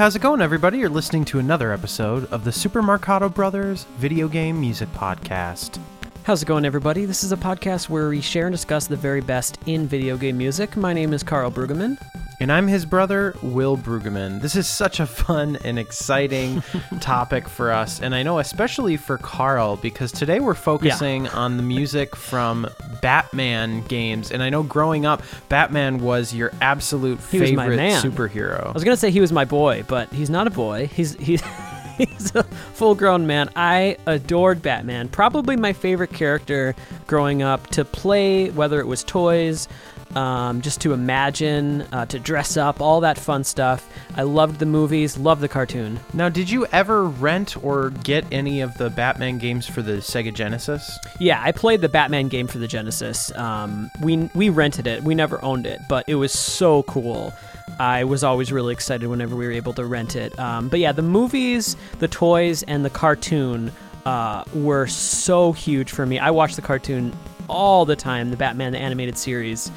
how's it going, everybody? You're listening to another episode of the Super Marcato Brothers Video Game Music Podcast. How's it going, everybody? This is a podcast where we share and discuss the very best in video game music. My name is Carl Brueggemann. And I'm his brother, Will Brueggemann. This is such a fun and exciting topic for us, and I know especially for Carl, because today we're focusing on the music from Batman games. And I know growing up, Batman was your absolute He was my favorite man. superhero. I was gonna say he was my boy, but he's not a boy. He's he's he's a full-grown man. I adored Batman. Probably my favorite character growing up to play, whether it was toys. Um, just to imagine, uh, to dress up, all that fun stuff. I loved the movies, loved the cartoon. Now, did you ever rent or get any of the Batman games for the Sega Genesis? Yeah, I played the Batman game for the Genesis. Um, we we rented it. We never owned it, but it was so cool. I was always really excited whenever we were able to rent it. Um, but yeah, the movies, the toys, and the cartoon uh, were so huge for me. I watched the cartoon all the time, the Batman the animated series.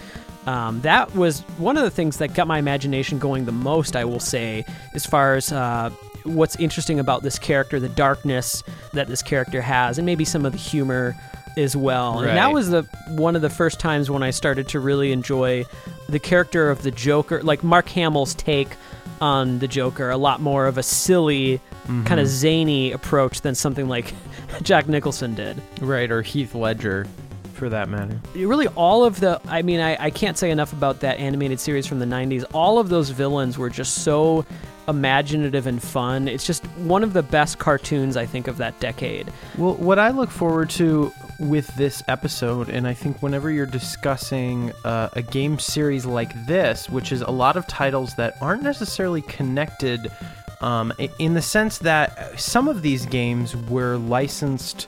Um, that was one of the things that got my imagination going the most, I will say, as far as uh, what's interesting about this character, the darkness that this character has, and maybe some of the humor as well. And that was the one of the first times when I started to really enjoy the character of the Joker, like Mark Hamill's take on the Joker, a lot more of a silly, kind of zany approach than something like Jack Nicholson did. Right, or Heath Ledger, for that matter. really all of the i mean I, I can't say enough about that animated series from the 90s all of those villains were just so imaginative and fun it's just one of the best cartoons i think of that decade Well, what I look forward to with this episode, and I think whenever you're discussing uh, a game series like this, which is a lot of titles that aren't necessarily connected, um, in the sense that some of these games were licensed.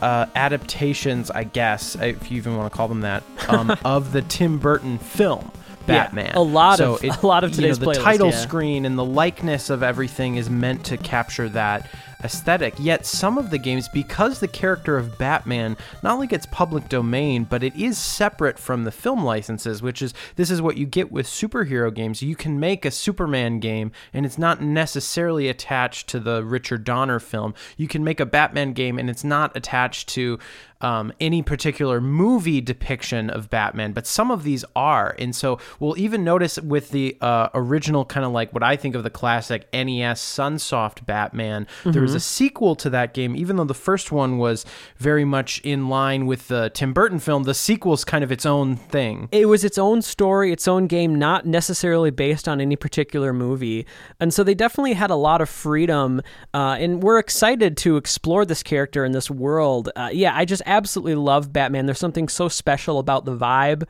Uh, adaptations, I guess, if you even want to call them that, um, of the Tim Burton film Yeah, Batman. a lot so of- it- a lot of you know, today's the playlist, title yeah. screen and the likeness of everything is meant to capture that aesthetic. Yet some of the games, because the character of Batman not only gets public domain, but it is separate from the film licenses, which is this is what you get with superhero games. You can make a Superman game and it's not necessarily attached to the Richard Donner film. You can make a Batman game and it's not attached to um, any particular movie depiction of Batman, but some of these are. And so we'll even notice with the uh, original, kind of like what I think of the classic NES Sunsoft Batman, there was a sequel to that game, even though the first one was very much in line with the Tim Burton film, the sequel's kind of its own thing. it was its own story its own game not necessarily based on any particular movie and so they definitely had a lot of freedom uh, and we're excited to explore this character in this world uh, yeah i just absolutely love batman. There's something so special about the vibe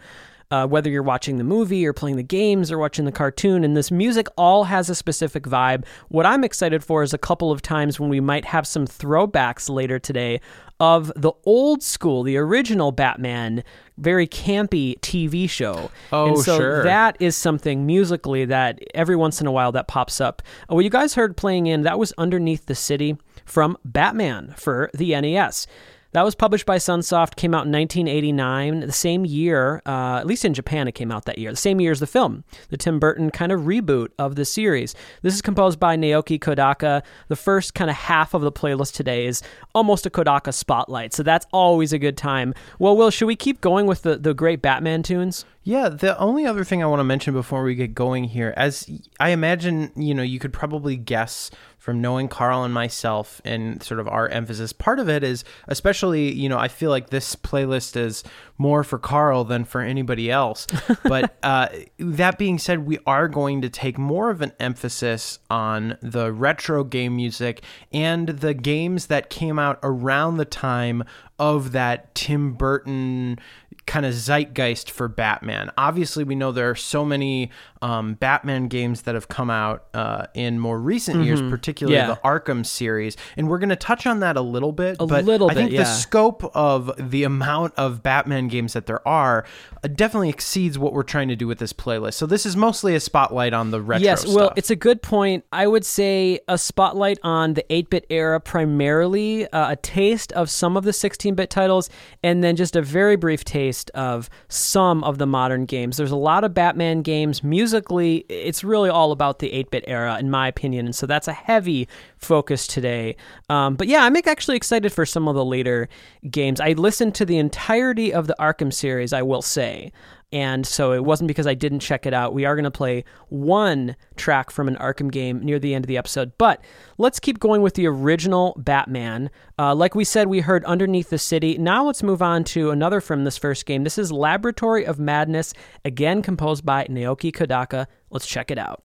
uh, whether you're watching the movie or playing the games or watching the cartoon and this music all has a specific vibe. What i'm excited for is a couple of times when we might have some throwbacks later today of the old school the original batman very campy tv show. Oh, and so sure. that is something musically that every once in a while that pops up. Uh, what you guys heard playing in that was underneath the city from batman for the nes that was published by Sunsoft, came out in 1989, the same year, uh, at least in Japan, it came out that year, the same year as the film, the Tim Burton kind of reboot of the series. This is composed by Naoki Kodaka. The first kind of half of the playlist today is almost a Kodaka spotlight, so that's always a good time. Well, Will, should we keep going with the, the great Batman tunes? Yeah, the only other thing I want to mention before we get going here, as I imagine, you know, you could probably guess from knowing Carl and myself and sort of our emphasis. Part of it is, especially, you know, I feel like this playlist is more for Carl than for anybody else. but uh, that being said, we are going to take more of an emphasis on the retro game music and the games that came out around the time of that Tim Burton kind of zeitgeist for Batman. Obviously, we know there are so many um, Batman games that have come out uh, in more recent years, particularly Mm-hmm. Yeah. the Arkham series, and we're going to touch on that a little bit. A but little I think bit, the scope of the amount of Batman games that there are uh, definitely exceeds what we're trying to do with this playlist. So this is mostly a spotlight on the retro yes, well, stuff. it's a good point. I would say a spotlight on the 8 bit era primarily, uh, a taste of some of the 16 bit titles, and then just a very brief taste taste of some of the modern games. There's a lot of Batman games. Musically, it's really all about the 8 bit era, in my opinion. And so that's a heavy focus today. Um, but yeah, I'm actually excited for some of the later games. I listened to the entirety of the Arkham series, I will say. And so it wasn't because I didn't check it out. We are going to play one track from an Arkham game near the end of the episode. But let's keep going with the original Batman. Uh, like we said, we heard Underneath the City. Now let's move on to another from this first game. This is Laboratory of Madness, again composed by Naoki Kodaka. Let's check it out.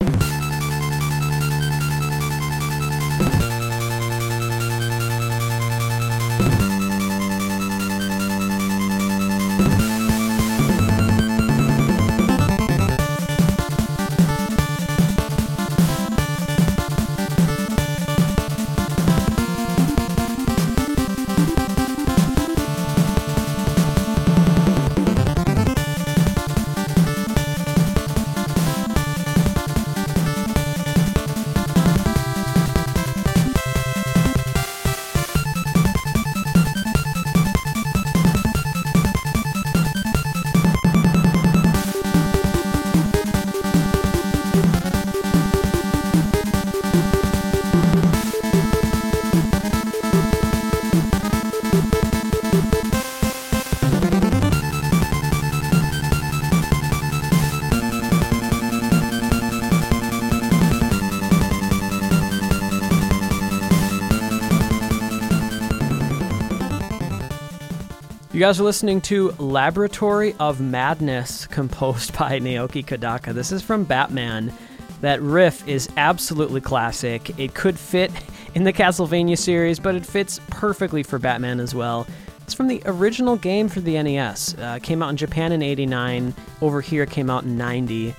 You guys are listening to Laboratory of Madness, composed by Naoki Kodaka. This is from Batman. That riff is absolutely classic. It could fit in the Castlevania series, but it fits perfectly for Batman as well. It's from the original game for the NES. Uh, came out in Japan in 89. Over here, came out in 90.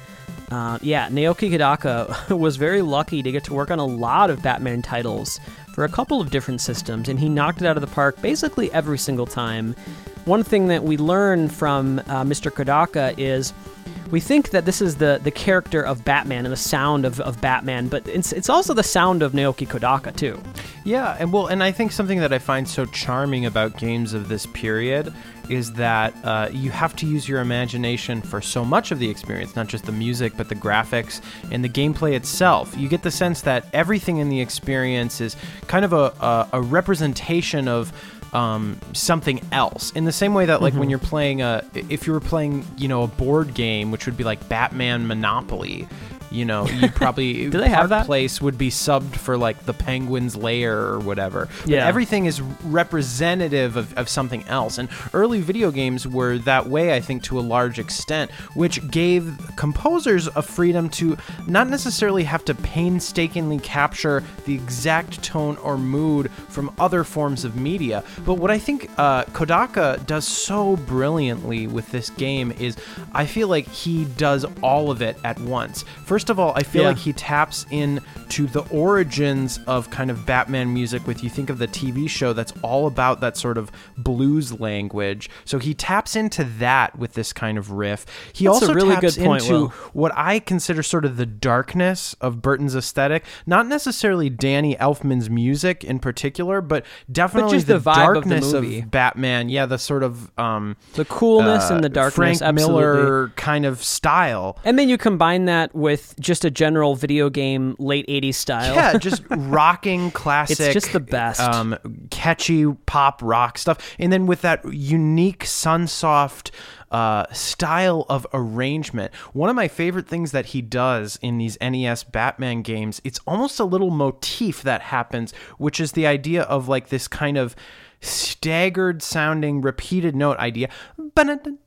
Uh, yeah, Naoki Kodaka was very lucky to get to work on a lot of Batman titles for a couple of different systems, and he knocked it out of the park basically every single time. One thing that we learn from uh, Mr. Kodaka is we think that this is the, the character of Batman and the sound of, of Batman, but it's, it's also the sound of Naoki Kodaka, too. Yeah, and well, and I think something that I find so charming about games of this period is that uh, you have to use your imagination for so much of the experience, not just the music, but the graphics and the gameplay itself. You get the sense that everything in the experience is kind of a, a, a representation of um, something else. In the same way that, like, Mm-hmm. when you're playing a, if you were playing, you know, a board game, which would be like Batman Monopoly. You know, you'd probably Do they have that? Place would be subbed for like the Penguin's Lair or whatever. But Yeah. everything is representative of, of something else. And early video games were that way, I think, to a large extent, which gave composers a freedom to not necessarily have to painstakingly capture the exact tone or mood from other forms of media. But what I think uh, Kodaka does so brilliantly with this game is I feel like he does all of it at once. First of all, I feel Yeah. like he taps in to the origins of kind of Batman music with you think of the TV show that's all about that sort of blues language. So he taps into that with this kind of riff. He That's also really taps point, into Will. what I consider sort of the darkness of Burton's aesthetic, not necessarily Danny Elfman's music in particular, but definitely just the, the vibe of the darkness movie. Batman. Yeah, the sort of um The coolness uh, and the darkness, Frank absolutely. Miller kind of style. And then you combine that with just a general video game late 80s style. Yeah, just rocking classic. It's just the best. Um, catchy pop rock stuff, and then with that unique Sunsoft uh, style of arrangement. One of my favorite things that he does in these NES Batman games, it's almost a little motif that happens, which is the idea of like this kind of staggered sounding repeated note idea. Ba-na-dun,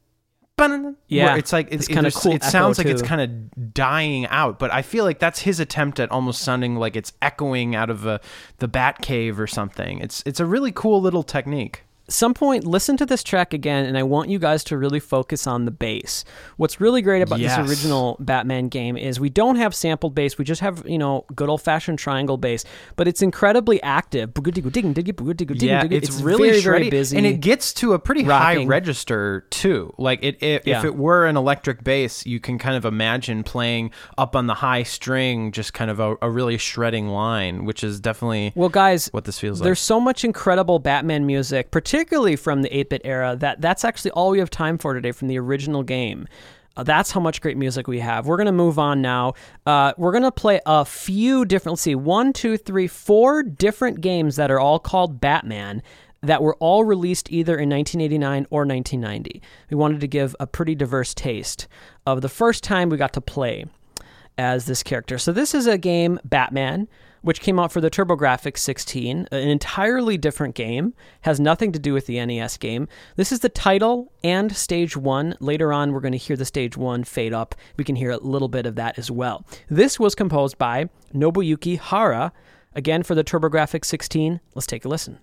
Yeah, it's like it's it's kinda cool It sounds like it's kind of dying out, but I feel like that's his attempt at almost sounding like it's echoing out of a, the Bat Cave or something. It's it's a really cool little technique. Some point listen to this track again and i want you guys to really focus on the bass what's really great about Yes. this original batman game is we don't have sampled bass we just have you know good old-fashioned triangle bass but it's incredibly active Yeah, it's, it's really very, very busy and it gets to a pretty high register too. Like it, it Yeah. if it were an electric bass, you can kind of imagine playing up on the high string, just kind of a, a really shredding line, which is definitely well guys what this feels like. There's so much incredible Batman music, particularly particularly from the 8-bit era. That that's actually all we have time for today from the original game. Uh, that's how much great music we have. We're gonna move on now. Uh, we're gonna play a few different. Let's see, one, two, three, four different games that are all called Batman that were all released either in 1989 or 1990. We wanted to give a pretty diverse taste of the first time we got to play as this character. So this is a game, Batman, which came out for the TurboGrafx 16, an entirely different game, has nothing to do with the NES game. This is the title and stage 1. Later on we're going to hear the stage 1 fade up. We can hear a little bit of that as well. This was composed by Nobuyuki Hara, again for the TurboGrafx 16. Let's take a listen.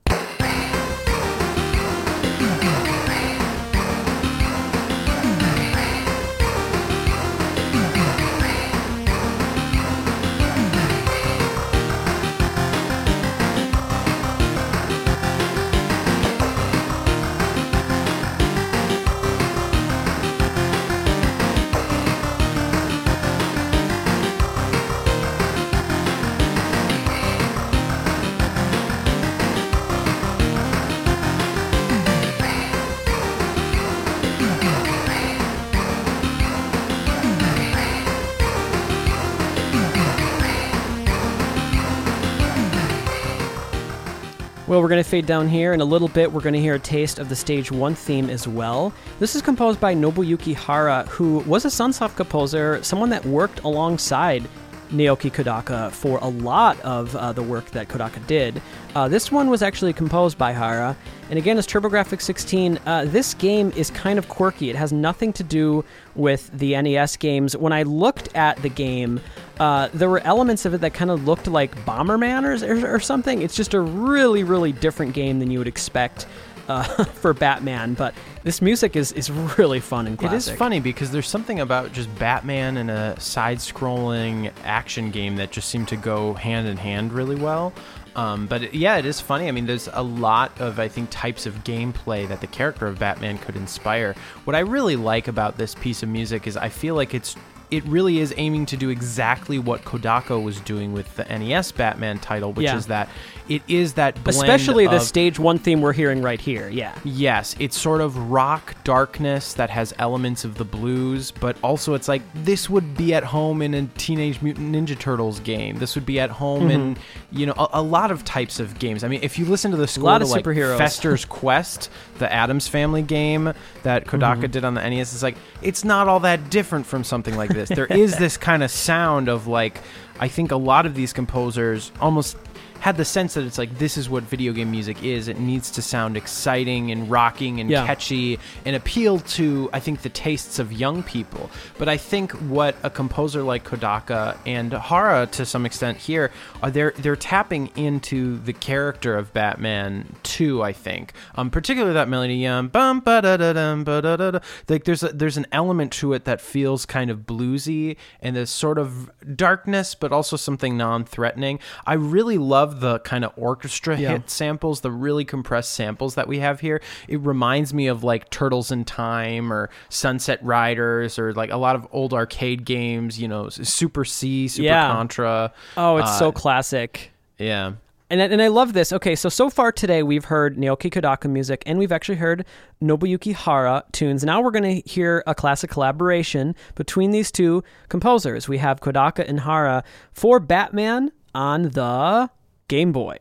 Well, we're going to fade down here. In a little bit, we're going to hear a taste of the stage one theme as well. This is composed by Nobuyuki Hara, who was a Sunsoft composer, someone that worked alongside Naoki Kodaka for a lot of uh, the work that Kodaka did. Uh, this one was actually composed by Hara, and again, it's TurboGrafx 16. Uh, this game is kind of quirky. It has nothing to do with the NES games. When I looked at the game, uh, there were elements of it that kind of looked like Bomberman or, or, or something. It's just a really, really different game than you would expect uh, for Batman, but this music is, is really fun and classic. It is funny because there's something about just Batman and a side-scrolling action game that just seem to go hand in hand really well. Um, but it, yeah, it is funny. I mean, there's a lot of I think types of gameplay that the character of Batman could inspire. What I really like about this piece of music is I feel like it's it really is aiming to do exactly what Kodaka was doing with the NES Batman title, which Yeah. is that it is that blend Especially the of- stage one theme we're hearing right here. Yeah. Yes, it's sort of rock darkness that has elements of the blues, but also it's like this would be at home in a Teenage Mutant Ninja Turtles game. This would be at home in mm-hmm. you know a, a lot of types of games. I mean, if you listen to the score lot to of like superheroes. Fester's Quest, the Addams Family game that Kodaka mm-hmm. did on the NES, it's like it's not all that different from something like this. there is this kind of sound of like I think a lot of these composers almost had the sense that it's like this is what video game music is. It needs to sound exciting and rocking and Yeah. catchy and appeal to I think the tastes of young people. But I think what a composer like Kodaka and Hara to some extent here are they're they're tapping into the character of Batman too. I think, um, particularly that melody, um, bum ba da da dum ba da da da. Like there's a, there's an element to it that feels kind of bluesy and there's sort of darkness, but also something non-threatening. I really love the kind of orchestra Yeah. hit samples, the really compressed samples that we have here. It reminds me of like Turtles in Time or Sunset Riders or like a lot of old arcade games, you know, Super C, Super Yeah. Contra. Oh, it's Uh, so classic. Yeah. And, I- and I love this. Okay, so so far today we've heard Naoki Kodaka music and we've actually heard Nobuyuki Hara tunes. Now we're going to hear a classic collaboration between these two composers. We have Kodaka and Hara for Batman on the Game Boy.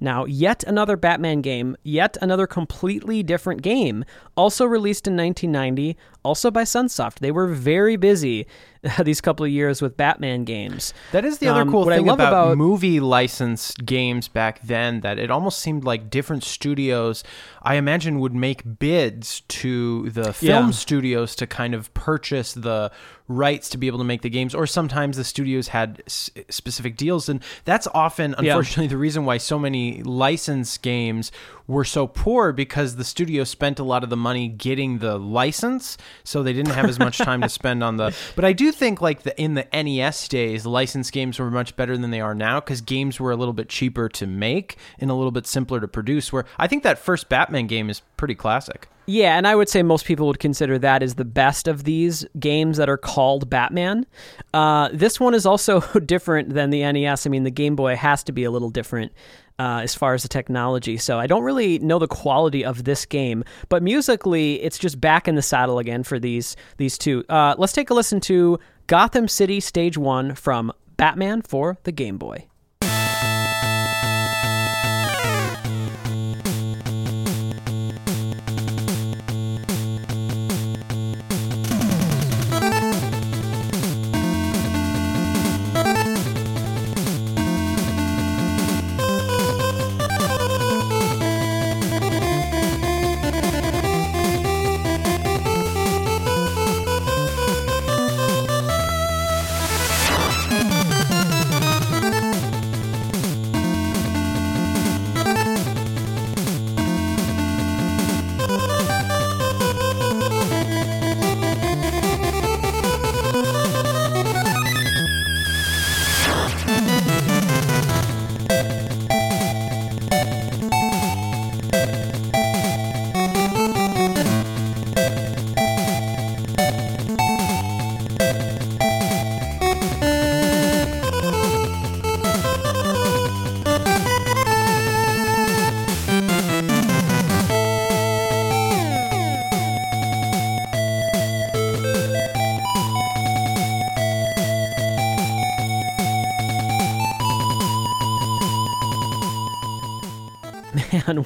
Now, yet another Batman game, yet another completely different game, also released in 1990, also by Sunsoft. They were very busy these couple of years with Batman games. That is the other Um, cool what I thing love about, about- movie licensed games back then that it almost seemed like different studios I imagine would make bids to the film Yeah. studios to kind of purchase the rights to be able to make the games or sometimes the studios had s- specific deals and that's often Yeah. unfortunately the reason why so many licensed games were so poor because the studio spent a lot of the money getting the license so they didn't have as much time to spend on the but i do think like the in the nes days licensed games were much better than they are now because games were a little bit cheaper to make and a little bit simpler to produce where i think that first batman game is pretty classic Yeah, and I would say most people would consider that as the best of these games that are called Batman. Uh, this one is also different than the NES. I mean, the Game Boy has to be a little different uh, as far as the technology. So I don't really know the quality of this game, but musically, it's just back in the saddle again for these these two. Uh, let's take a listen to Gotham City Stage One from Batman for the Game Boy.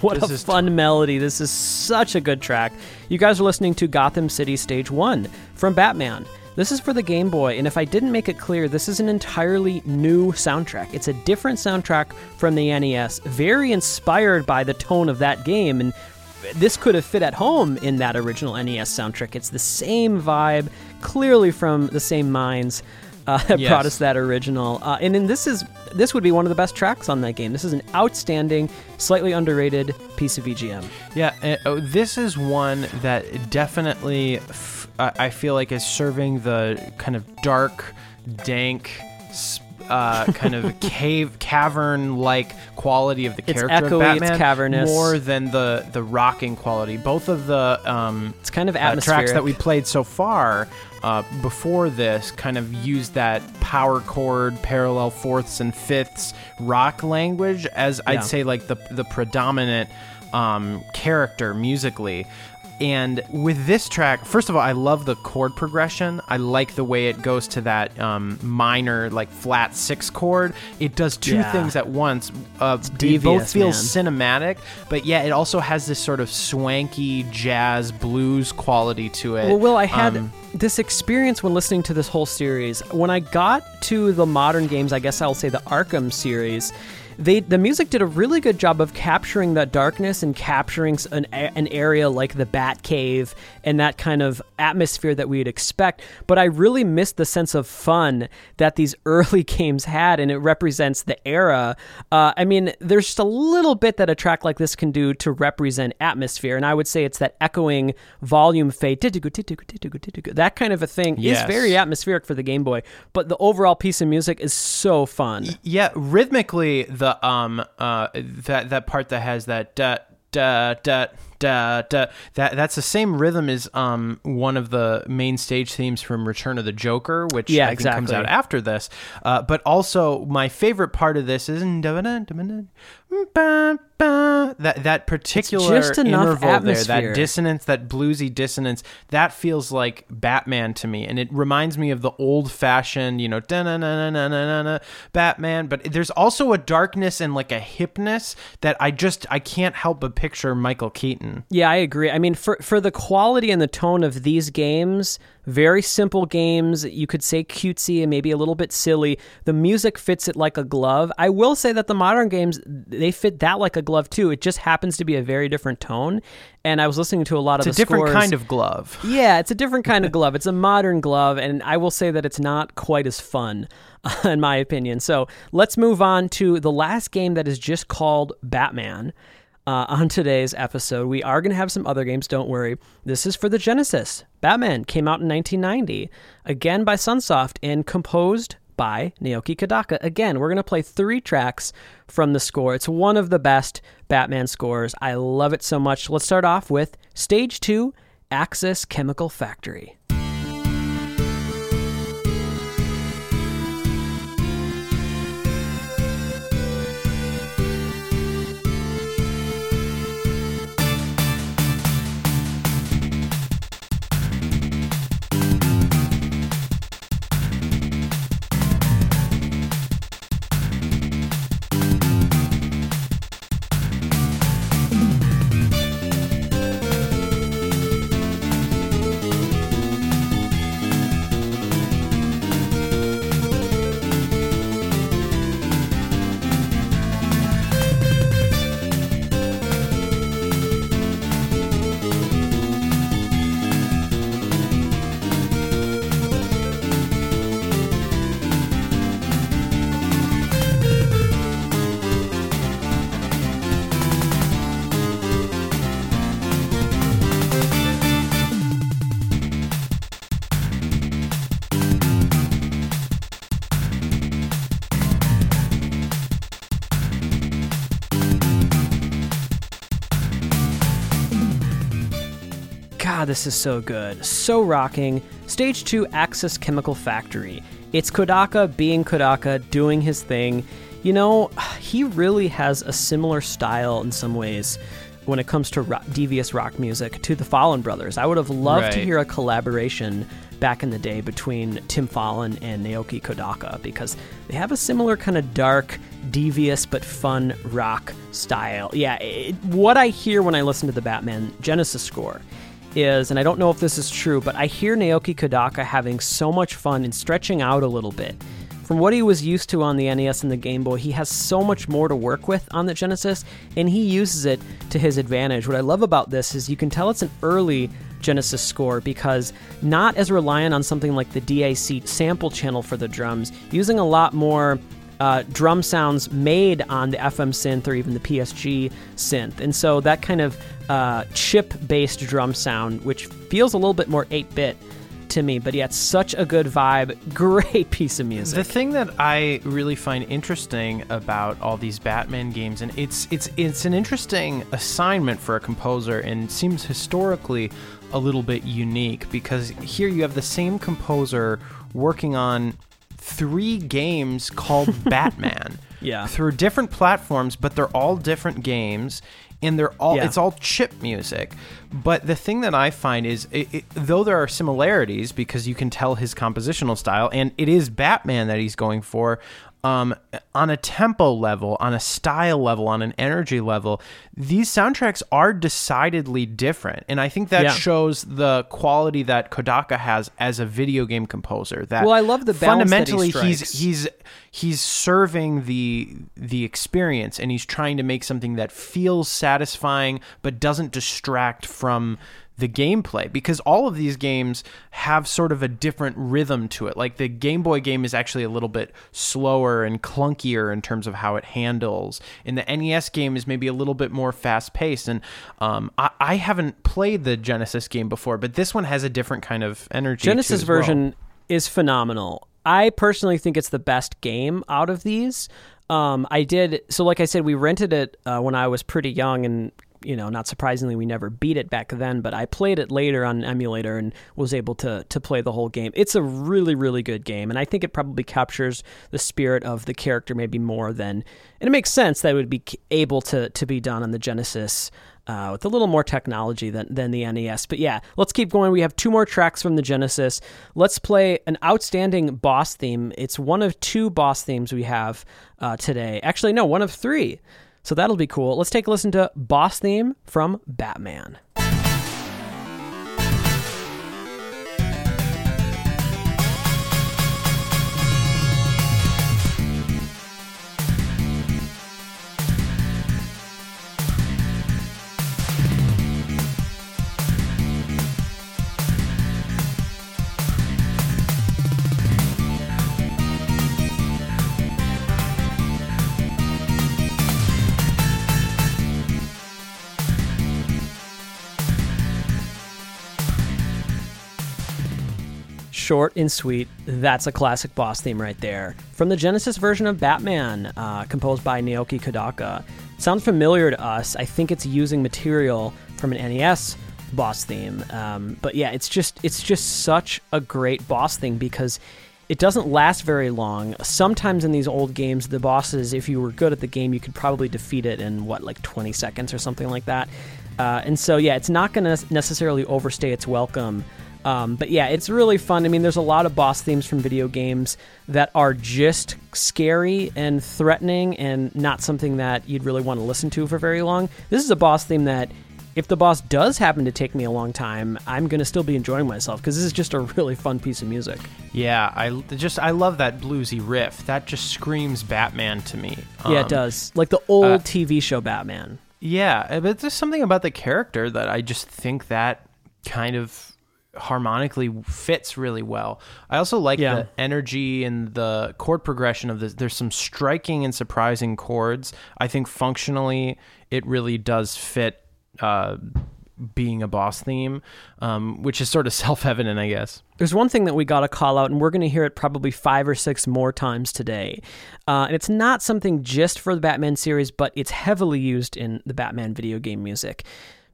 What This a is fun melody. This is such a good track. You guys are listening to Gotham City Stage 1 from Batman. This is for the Game Boy, and if I didn't make it clear, this is an entirely new soundtrack. It's a different soundtrack from the NES, very inspired by the tone of that game, and this could have fit at home in that original NES soundtrack. It's the same vibe, clearly from the same minds uh, that Yes. brought us that original. Uh, and then this is this would be one of the best tracks on that game. This is an outstanding, slightly underrated piece of VGM. Yeah, uh, oh, this is one that definitely f- I I feel like is serving the kind of dark, dank, s- uh, kind of cave cavern-like quality of the It's character of echoey, it's Batman cavernous. more than the the rocking quality. Both of the um, It's kind of uh, tracks that we played so far uh, before this kind of use that power chord, parallel fourths and fifths rock language as Yeah. I'd say like the the predominant um, character musically. And with this track, first of all, I love the chord progression. I like the way it goes to that um, minor, like flat six chord. It does two Yeah. things at once. Uh, it both devious, feels cinematic, but yeah, it also has this sort of swanky jazz blues quality to it. Well, Will, I had Um, this experience when listening to this whole series. When I got to the modern games, I guess I'll say the Arkham series, they the music did a really good job of capturing that darkness and capturing an, an area like the Bat Cave and that kind of atmosphere that we'd expect. But I really missed the sense of fun that these early games had, and it represents the era. Uh, I mean, there's just a little bit that a track like this can do to represent atmosphere, and I would say it's that echoing volume fade, that kind of a thing Yes. is very atmospheric for the Game Boy. But the overall piece of music is so fun. yeah, rhythmically, the um uh that that part that has that da da da da da that that's the same rhythm as um one of the main stage themes from Return of the Joker, which Yeah, I think comes out after this. Uh, but also my favorite part of this is that that particular just enough interval there, that dissonance, that bluesy dissonance, that feels like Batman to me, and it reminds me of the old-fashioned, you know, Batman. But there's also a darkness and like a hipness that I just I can't help but picture Michael Keaton. Yeah, I agree. I mean, for for the quality and the tone of these games, very simple games. You could say cutesy and maybe a little bit silly. The music fits it like a glove. I will say that the modern games they fit that like a glove too. It just happens to be a very different tone. And I was listening to a lot of It's the a different scores. kind of glove. Yeah, it's a different kind of glove. It's a modern glove, and I will say that it's not quite as fun, in my opinion. So let's move on to the last game that is just called Batman. Uh, on today's episode, we are going to have some other games, don't worry. This is for the Genesis. Batman came out in 1990, again by Sunsoft, and composed by Naoki Kodaka. Again, we're going to play three tracks from the score. It's one of the best Batman scores. I love it so much. Let's start off with Stage 2 Axis Chemical Factory. This is so good. So rocking. Stage 2 Axis Chemical Factory. It's Kodaka being Kodaka, doing his thing. You know, he really has a similar style in some ways when it comes to rock, devious rock music to the Follin brothers. I would have loved to hear a collaboration back in the day between Tim Follin and Naoki Kodaka because they have a similar kind of dark, devious but fun rock style. Yeah, it, what I hear when I listen to the Batman Genesis score is, and I don't know if this is true, but I hear Naoki Kodaka having so much fun and stretching out a little bit. From what he was used to on the NES and the Game Boy, he has so much more to work with on the Genesis, and he uses it to his advantage. What I love about this is you can tell it's an early Genesis score because not as reliant on something like the DAC sample channel for the drums, using a lot more uh, drum sounds made on the FM synth or even the PSG synth. And so that kind of uh, chip based drum sound, which feels a little bit more 8 bit to me, but it's such a good vibe. Great piece of music. The thing that I really find interesting about all these Batman games, and it's it's it's an interesting assignment for a composer, and seems historically a little bit unique because here you have the same composer working on three games called Batman. Yeah. Through different platforms, but they're all different games. And they're all Yeah. it's all chip music. But the thing that I find is it, it, though there are similarities because you can tell his compositional style and it is Batman that he's going for um, on a tempo level, on a style level, on an energy level, these soundtracks are decidedly different. And I think that Yeah. shows the quality that Kodaka has as a video game composer. That Well, I love the balance that he fundamentally he's he's he's serving the the experience and he's trying to make something that feels satisfying but doesn't distract from the gameplay because all of these games have sort of a different rhythm to it. Like the Game Boy game is actually a little bit slower and clunkier in terms of how it handles. And the NES game is maybe a little bit more fast paced. And um, I, I haven't played the Genesis game before, but this one has a different kind of energy. Genesis as well. version is phenomenal. I personally think it's the best game out of these. Um, I did so, like I said, we rented it uh, when I was pretty young, and you know, not surprisingly, we never beat it back then. But I played it later on an emulator and was able to to play the whole game. It's a really, really good game, and I think it probably captures the spirit of the character maybe more than. And it makes sense that it would be able to to be done on the Genesis uh, with a little more technology than, than the NES. But yeah, let's keep going. We have two more tracks from the Genesis. Let's play an outstanding boss theme. It's one of two boss themes we have uh, today. Actually, no, one of three. So that'll be cool. Let's take a listen to Boss Theme from Batman. Short and sweet. That's a classic boss theme right there. From the Genesis version of Batman, uh, composed by Naoki Kodaka. Sounds familiar to us. I think it's using material from an NES boss theme. Um, but yeah, it's just it's just such a great boss thing because it doesn't last very long. Sometimes in these old games, the bosses, if you were good at the game, you could probably defeat it in what like 20 seconds or something like that. Uh, and so yeah, it's not going to necessarily overstay its welcome. Um, but yeah, it's really fun. I mean, there's a lot of boss themes from video games that are just scary and threatening and not something that you'd really want to listen to for very long. This is a boss theme that, if the boss does happen to take me a long time, I'm going to still be enjoying myself because this is just a really fun piece of music. Yeah, I just I love that bluesy riff. That just screams Batman to me. yeah, Um, it does. Like the old uh, TV show Batman. Yeah, but there's something about the character that I just think that kind of harmonically fits really well. I also like Yeah. the energy and the chord progression of this. There's some striking and surprising chords. I think functionally it really does fit uh, being a boss theme, um, which is sort of self-evident, I guess. There's one thing that we got to call out, and we're going to hear it probably five or six more times today. Uh, and it's not something just for the Batman series, but it's heavily used in the Batman video game music.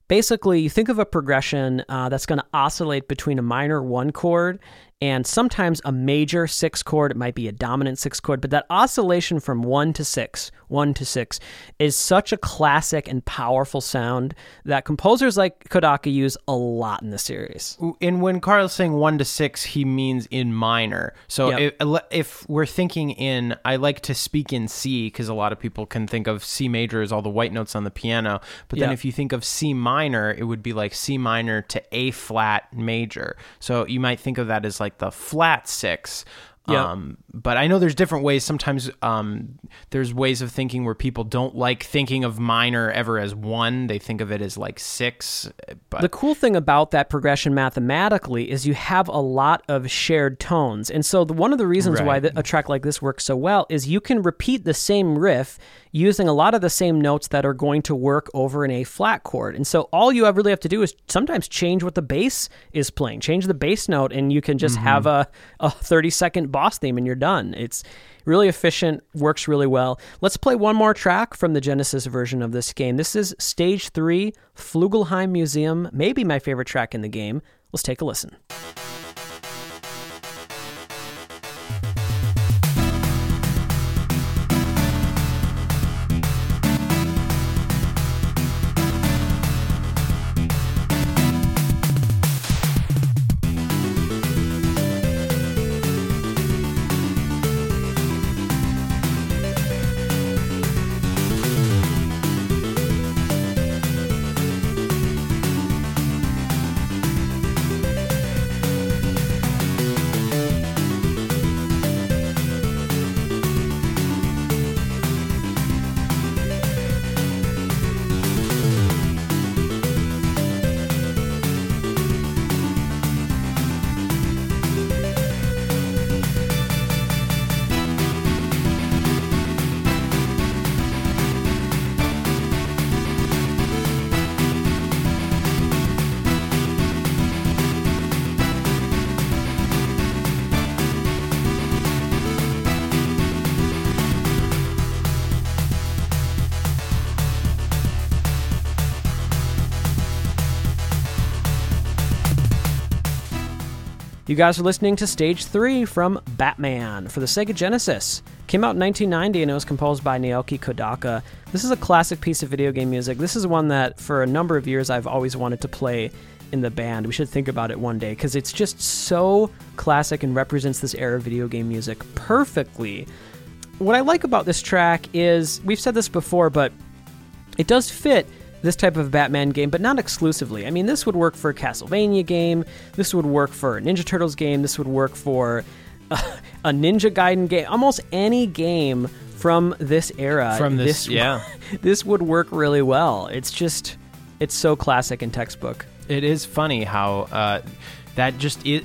Basically you think of a progression uh, that's going to oscillate between a minor one chord and sometimes a major six chord. It might be a dominant six chord, but that oscillation from one to six, one to six, is such a classic and powerful sound that composers like Kodaka use a lot in the series. And when Carl's saying one to six, he means in minor. So Yep. if, if we're thinking in, I like to speak in C because a lot of people can think of C major as all the white notes on the piano. But then Yep. if you think of C minor, it would be like C minor to A flat major. So you might think of that as like the flat six. Yep. Um, but I know there's different ways. Sometimes um, there's ways of thinking where people don't like thinking of minor ever as one. They think of it as like six. But The cool thing about that progression mathematically is you have a lot of shared tones. And so, the, one of the reasons why the, a track like this works so well is you can repeat the same riff using a lot of the same notes that are going to work over in a flat chord. And so, all you have- really have to do is sometimes change what the bass is playing, change the bass note, and you can just have mm-hmm. a, a 30 second boss theme and you're done. It's really efficient, works really well. Let's play one more track from the Genesis version of this game. This is Stage 3, Flugelheim Museum, maybe my favorite track in the game. Let's take a listen. You guys are listening to Stage 3 from Batman for the Sega Genesis. Came out in 1990 and it was composed by Naoki Kodaka. This is a classic piece of video game music. This is one that, for a number of years, I've always wanted to play in the band. We should think about it one day because it's just so classic and represents this era of video game music perfectly. What I like about this track is we've said this before, but it does fit this type of Batman game, but not exclusively. I mean, this would work for a Castlevania game. This would work for a Ninja Turtles game. This would work for a, a Ninja Gaiden game. Almost any game from this era. From this- yeah. this would work really well. It's just, it's so classic and textbook. It is funny how uh, that just is.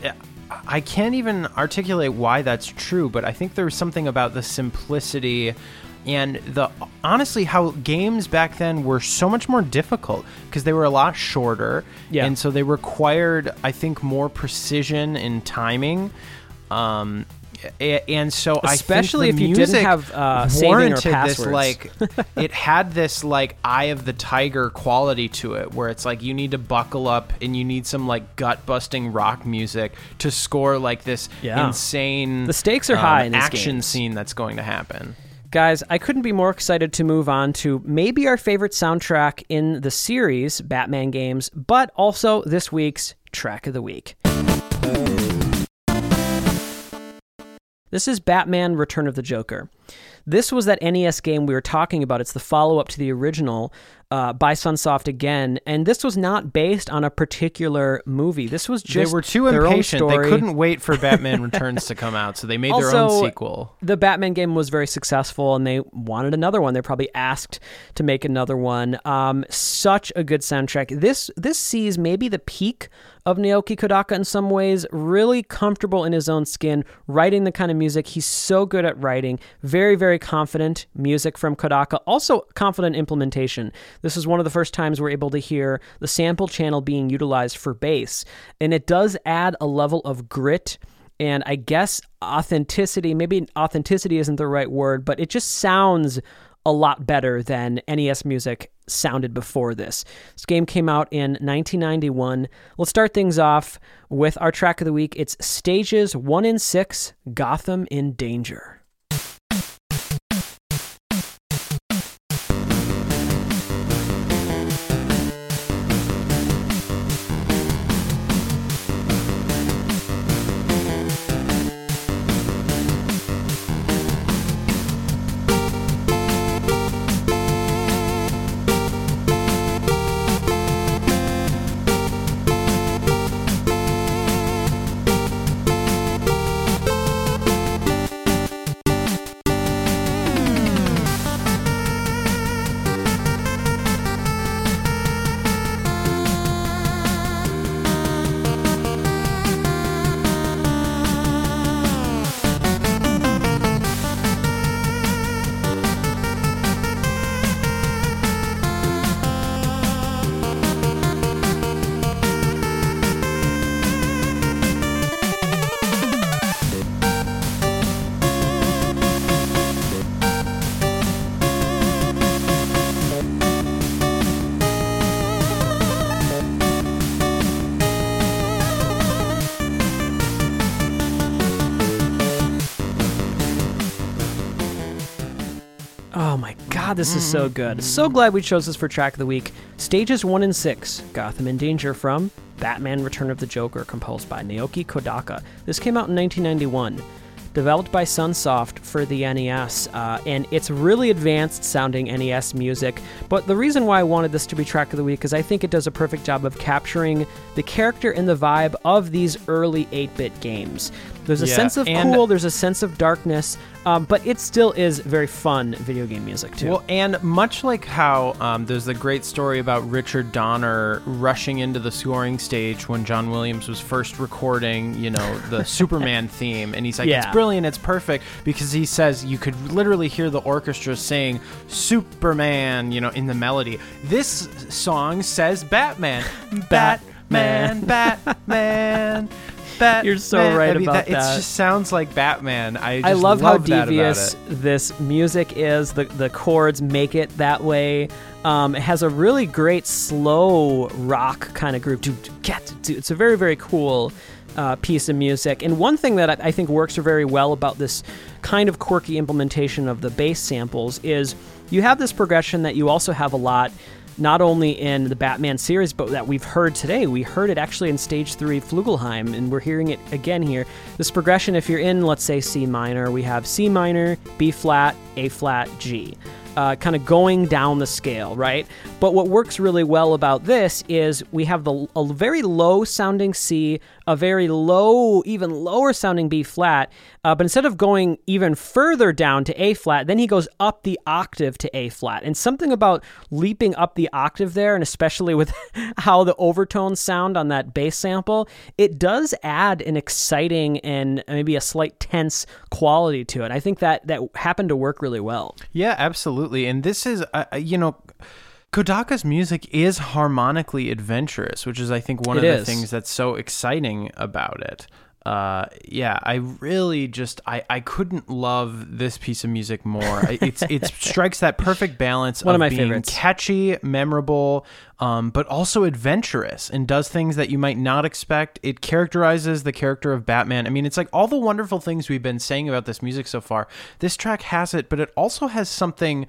I can't even articulate why that's true, but I think there's something about the simplicity and the honestly how games back then were so much more difficult because they were a lot shorter, Yeah. and so they required I think more precision in timing. Um, and so Especially if you didn't have, uh, saving or warranted this like it had this like eye of the tiger quality to it where it's like you need to buckle up and you need some like gut busting rock music to score like this Yeah. insane The stakes are um, high action games. scene that's going to happen Guys, I couldn't be more excited to move on to maybe our favorite soundtrack in the series, Batman games, but also this week's track of the week. This is Batman Return of the Joker. This was that NES game we were talking about. It's the follow up to the original uh, by Sunsoft again. And this was not based on a particular movie. This was just they were too impatient they couldn't wait for batman returns to come out so they made their own sequel the Batman game was very successful, and they wanted another one. They're probably asked to make another one. Um, such a good soundtrack. This this sees maybe the peak of Naoki Kodaka in some ways. Really comfortable in his own skin, writing the kind of music he's so good at writing. Very very confident music from Kodaka. Also confident implementation. This is one of the first times we're able to hear the sample channel being utilized for bass, and it does add a level of grit and I guess authenticity, maybe authenticity isn't the right word, but it just sounds a lot better than NES music sounded before this. This game came out in 1991. Let's start things off with our track of the week. It's Stages 1 in 6 Gotham in Danger. This is so good. So glad we chose this for track of the week. Stages 1 and 6, Gotham in Danger from Batman Return of the Joker, composed by Naoki Kodaka. This came out in 1991. Developed by Sunsoft for the NES, uh, and it's really advanced sounding NES music. But the reason why I wanted this to be track of the week is I think it does a perfect job of capturing the character and the vibe of these early 8 bit games. There's a Yeah, sense of cool, there's a sense of darkness, um, but it still is very fun video game music, too. Well, and much like how um, there's a great story about Richard Donner rushing into the scoring stage when John Williams was first recording, you know, the Superman theme, and he's like, "It's brilliant, it's perfect," because he says you could literally hear the orchestra saying "Superman," you know, in the melody. This song says Batman, Batman, Batman. Batman. You're so right I mean, about It that. It just sounds like Batman. I just I love, how that about devious this music is. The the chords make it that way. Um, it has a really great slow rock kind of groove. It's a very very cool uh, piece of music. And one thing that I, I think works very well about this kind of quirky implementation of the bass samples is you have this progression that you also have a lot not only in the Batman series, but that we've heard today. We heard it actually in Stage 3 Flugelheim, and we're hearing it again here. This progression, if you're in, let's say, C minor, we have C minor, B flat, A flat, G. Uh, kind of going down the scale, right? But what works really well about this is we have the a very low sounding C, a very low, even lower sounding B flat, uh, but instead of going even further down to A flat, then he goes up the octave to A flat. And something about leaping up the octave there, and especially with how the overtones sound on that bass sample, it does add an exciting and maybe a slight tense quality to it. I think that that happened to work really well. Yeah, absolutely. And this is, uh, uh, you know, Kodaka's music is harmonically adventurous, which is, I think, one It of the things that's so exciting about it. Uh, yeah, I really just I, I couldn't love this piece of music more. I- It's it strikes that perfect balance One of of, my being favorites. catchy, memorable, um, but also adventurous and does things that you might not expect. It characterizes the character of Batman. I mean, it's like all the wonderful things we've been saying about this music so far. This track has it, but it also has something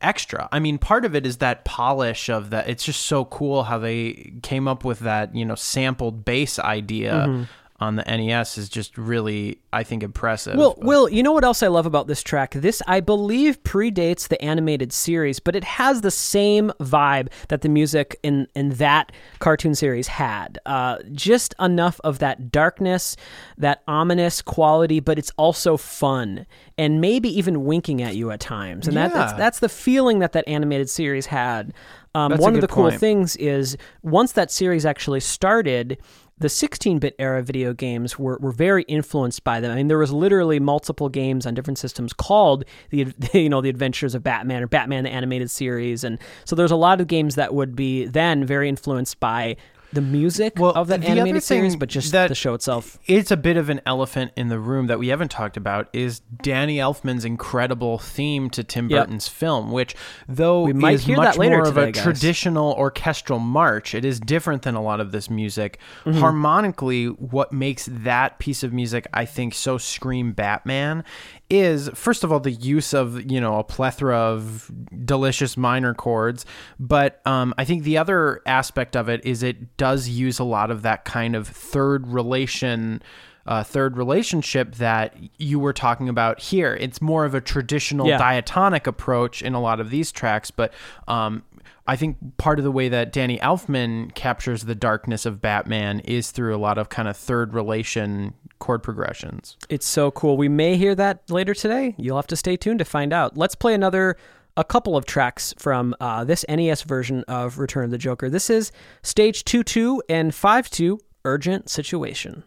extra. I mean, part of it is that polish of that. It's just so cool how they came up with that, you know, sampled bass idea Mm-hmm. On the NES is just really, I think, impressive. Well, But- Will, you know what else I love about this track? This, I believe, predates the animated series, but it has the same vibe that the music in in that cartoon series had. Uh, just enough of that darkness, that ominous quality, but it's also fun and maybe even winking at you at times. And that, that's that's the feeling that that animated series had. Um, one of the good cool things is once that series actually started, the 16-bit era video games were, were very influenced by them. I mean, there was literally multiple games on different systems called the you know the Adventures of Batman or Batman the animated series, and so there's a lot of games that would be then very influenced by the music Well, of that animated series, but just the show itself. It's a bit of an elephant in the room that we haven't talked about is Danny Elfman's incredible theme to Tim Yep. Burton's film, which though We might is hear much that later more of a guys. traditional orchestral march, it is different than a lot of this music. Mm-hmm. Harmonically, what makes that piece of music I think so scream Batman is first of all the use of you know a plethora of delicious minor chords but um, i think the other aspect of it is it does use a lot of that kind of third relation uh, third relationship that you were talking about here it's more of a traditional Yeah. diatonic approach in a lot of these tracks but um, I think part of the way that Danny Elfman captures the darkness of Batman is through a lot of kind of third relation chord progressions. It's so cool. We may hear that later today. You'll have to stay tuned to find out. Let's play another a couple of tracks from uh, this NES version of Return of the Joker. This is stage 2 2 and 5 2 Urgent Situation.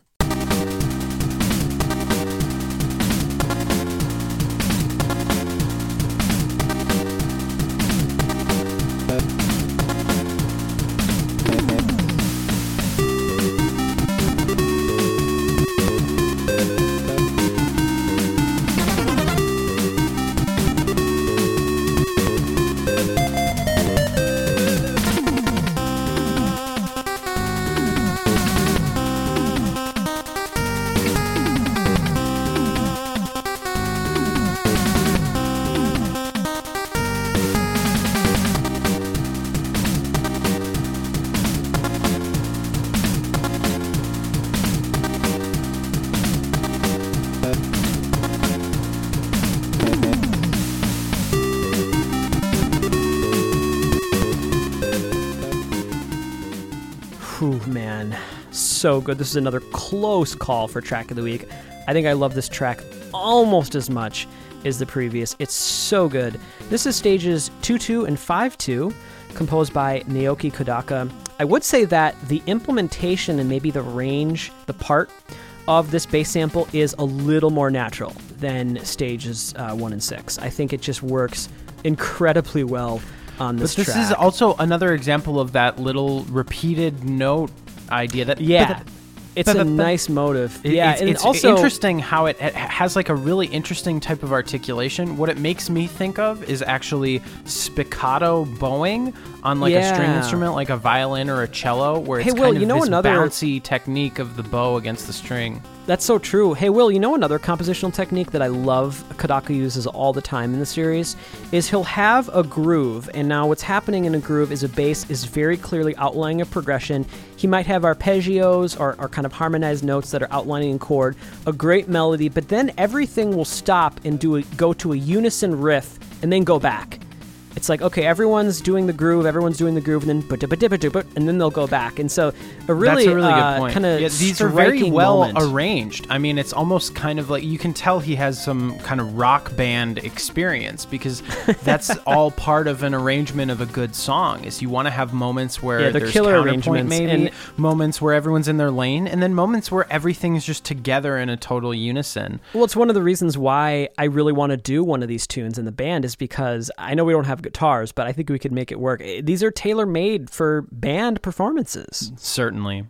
So good. This is another close call for track of the week. I think I love this track almost as much as the previous. It's so good. This is stages 2 2 and 5 2, composed by Naoki Kodaka. I would say that the implementation and maybe the range, the part of this bass sample is a little more natural than stages uh, 1 and 6. I think it just works incredibly well on this But this track. is also another example of that little repeated note idea that Yeah. It's a nice motive. It- yeah, it's, and it's also interesting how it, it has like a really interesting type of articulation. What it makes me think of is actually spiccato bowing on like a string instrument, like a violin or a cello, where it's Hey, Will, kind of you know this another- bouncy technique of the bow against the string. That's so true. Hey, Will, you know another compositional technique that I love Kodaka uses all the time in the series is he'll have a groove, and now what's happening in a groove is a bass is very clearly outlining a progression. He might have arpeggios or, or kind of harmonized notes that are outlining a chord, a great melody, but then everything will stop and do a, go to a unison riff and then go back. It's like okay, everyone's doing the groove, everyone's doing the groove, and then and then they'll go back. And so a really, That's a really uh, good point. kind of yeah, these are very well moment. arranged. I mean, it's almost kind of like you can tell he has some kind of rock band experience because that's all part of an arrangement of a good song. Is you want to have moments where Yeah, there's killer counterpoint, maybe and- moments where everyone's in their lane, and then moments where everything's just together in a total unison. Well, it's one of the reasons why I really want to do one of these tunes in the band is because I know we don't have guitars, but I think we could make it work. Eh, These are tailor made for band performances. Certainly.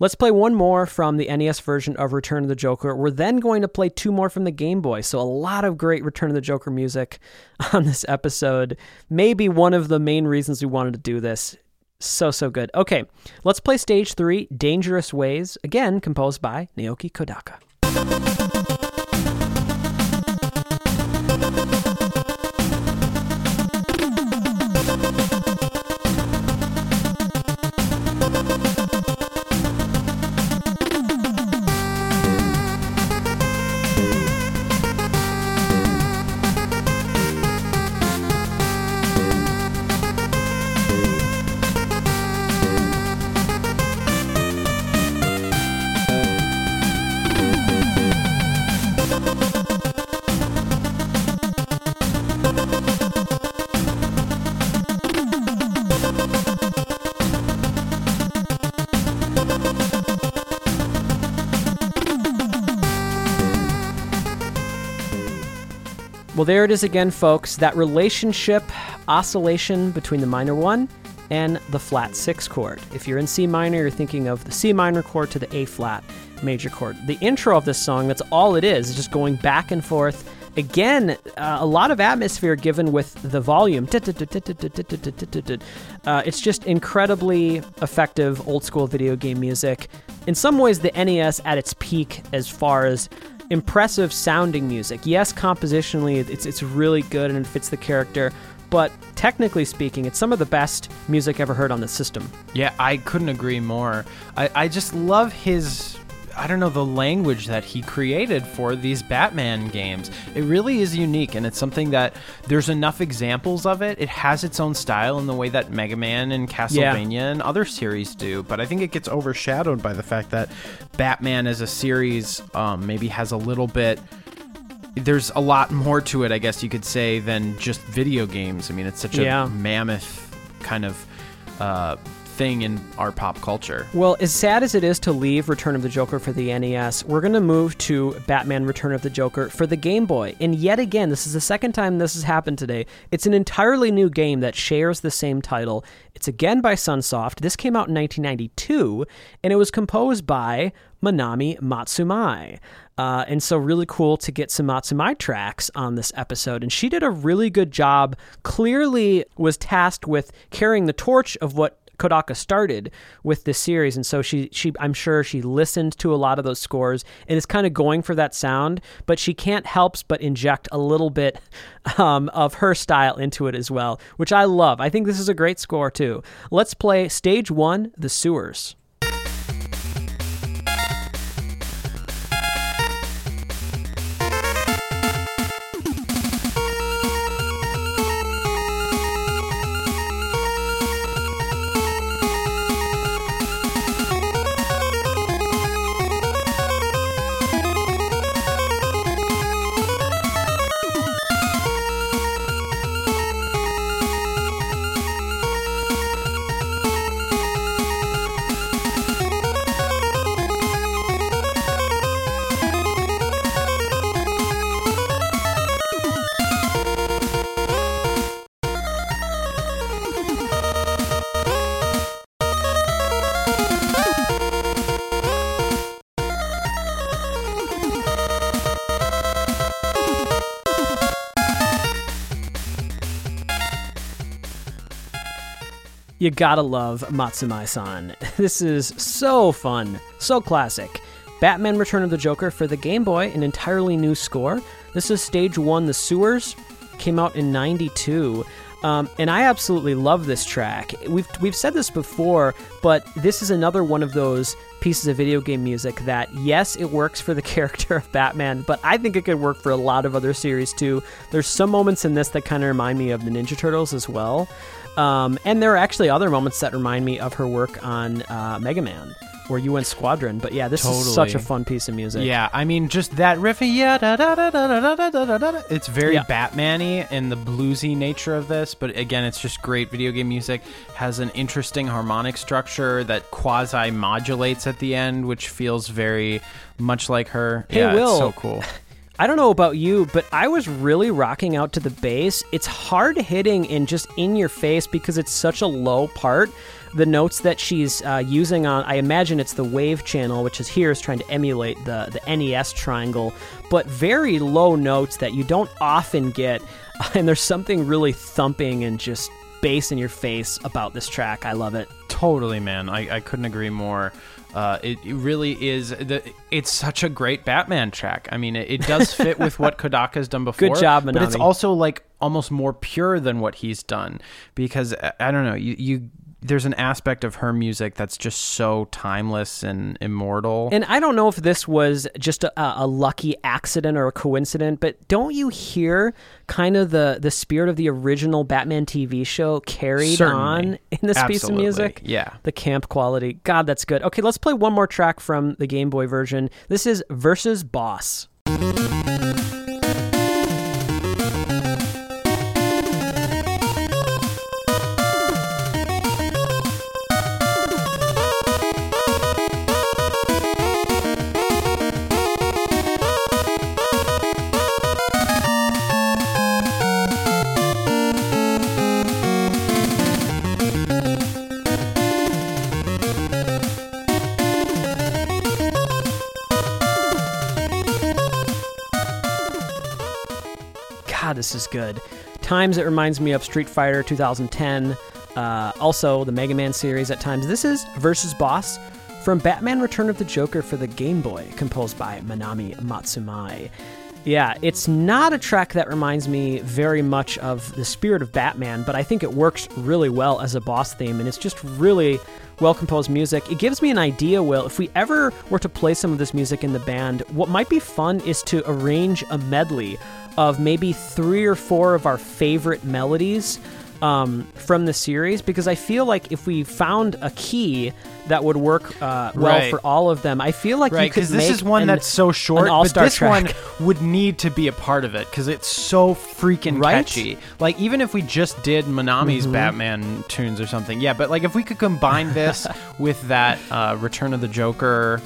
Let's play one more from the NES version of Return of the Joker. We're then going to play two more from the Game Boy. So, a lot of great Return of the Joker music on this episode. Maybe one of the main reasons we wanted to do this. So, so good. Okay, let's play stage three Dangerous Ways, again composed by Naoki Kodaka. Well, there it is again, folks. That relationship oscillation between the minor one and the flat six chord. If you're in C minor, you're thinking of the C minor chord to the A flat major chord. The intro of this song, that's all it is, is just going back and forth. Again, uh, a lot of atmosphere given with the volume. Uh, it's just incredibly effective old school video game music. In some ways, the NES at its peak as far as impressive sounding music. Yes, compositionally, it's, it's really good and it fits the character, but technically speaking, it's some of the best music ever heard on the system. Yeah, I couldn't agree more. I, I just love his I don't know the language that he created for these Batman games. It really is unique, and it's something that there's enough examples of it. It has its own style in the way that Mega Man and Castlevania yeah. and other series do, but I think it gets overshadowed by the fact that Batman as a series um, maybe has a little bit there's a lot more to it, I guess you could say, than just video games. I mean, it's such a yeah. mammoth kind of uh, thing in our pop culture. Well, as sad as it is to leave Return of the Joker for the NES, we're going to move to Batman Return of the Joker for the Game Boy. And yet again, this is the second time this has happened today. It's an entirely new game that shares the same title. It's again by Sunsoft. This came out in 1992, and it was composed by Manami Matsumae. Uh, and so, really cool to get some Matsumae tracks on this episode. And she did a really good job. Clearly, was tasked with carrying the torch of what Kodaka started with this series, and so she she I'm sure she listened to a lot of those scores and is kind of going for that sound, but she can't help but inject a little bit um, of her style into it as well, which I love. I think this is a great score too. Let's play stage one, the sewers. You gotta love Matsumae-san. This is so fun, so classic. Batman Return of the Joker for the Game Boy, an entirely new score. This is stage one, The Sewers, came out in 92. Um, and I absolutely love this track. We've we've said this before, but this is another one of those pieces of video game music that yes, it works for the character of Batman, but I think it could work for a lot of other series too. There's some moments in this that kind of remind me of the Ninja Turtles as well. Um, and there are actually other moments that remind me of her work on uh, Mega Man, where U.N. Squadron. But yeah, this totally. is such a fun piece of music. Yeah, I mean, just that riff, yeah, da, da, da, da, da, da, da, da, da. it's very yeah. Batman-y and the bluesy nature of this. But again, it's just great video game music. Has an interesting harmonic structure that quasi modulates at the end, which feels very much like her. Hey, yeah, Will, it's so cool. I don't know about you, but I was really rocking out to the bass. It's hard hitting and just in your face because it's such a low part. The notes that she's uh, using on, I imagine it's the wave channel, which is here, is trying to emulate the, the NES triangle, but very low notes that you don't often get. And there's something really thumping and just bass in your face about this track. I love it. Totally, man. I, I couldn't agree more. Uh, it, it, really is. The, it's such a great Batman track. I mean, it, it does fit with what Kodaka's done before. Good job, Manami. But it's also like almost more pure than what he's done because I don't know. You you there's an aspect of her music that's just so timeless and immortal. And I don't know if this was just a, a, lucky accident or a coincidence, but don't you hear kind of the the spirit of the original Batman TV show carried Certainly. on in this Absolutely. piece of music? Yeah. The camp quality. God, that's good. Okay, let's play one more track from the Game Boy version. This is Versus Boss. This is good. Times it reminds me of Street Fighter 2010. Uh, also, the Mega Man series at times. This is Versus Boss from Batman Return of the Joker for the Game Boy, composed by Manami Matsumae. Yeah, it's not a track that reminds me very much of the spirit of Batman, but I think it works really well as a boss theme, and it's just really well composed music. It gives me an idea, Will, if we ever were to play some of this music in the band, what might be fun is to arrange a medley of maybe three or four of our favorite melodies um, from the series because I feel like if we found a key that would work uh, well Right. for all of them, I feel like Right, you could this make is one an- that's so short, but this one would need to be a part of it because it's so freaking Right? catchy. Like even if we just did Manami's Mm-hmm. Batman tunes or something, yeah. But like if we could combine this with that uh, Return of the Joker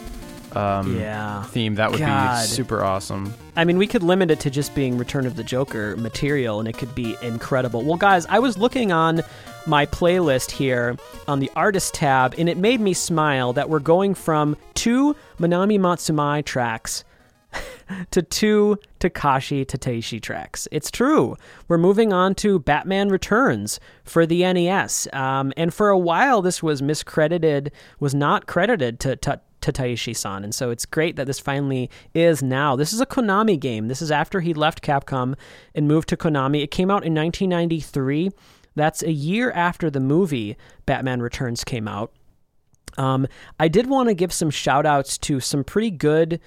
um, Yeah. theme, that would God. be super awesome. I mean, we could limit it to just being Return of the Joker material, and it could be incredible. Well, guys, I was looking on my playlist here on the artist tab, and it made me smile that we're going from two Manami Matsumae tracks to two Takashi Tateishi tracks. It's true. We're moving on to Batman Returns for the NES. Um, and for a while, this was miscredited, was not credited to, to Tateishi san. And so it's great that this finally is now. This is a Konami game. This is after he left Capcom and moved to Konami. It came out in 1993. That's a year after the movie Batman Returns came out. Um, I did want to give some shout outs to some pretty good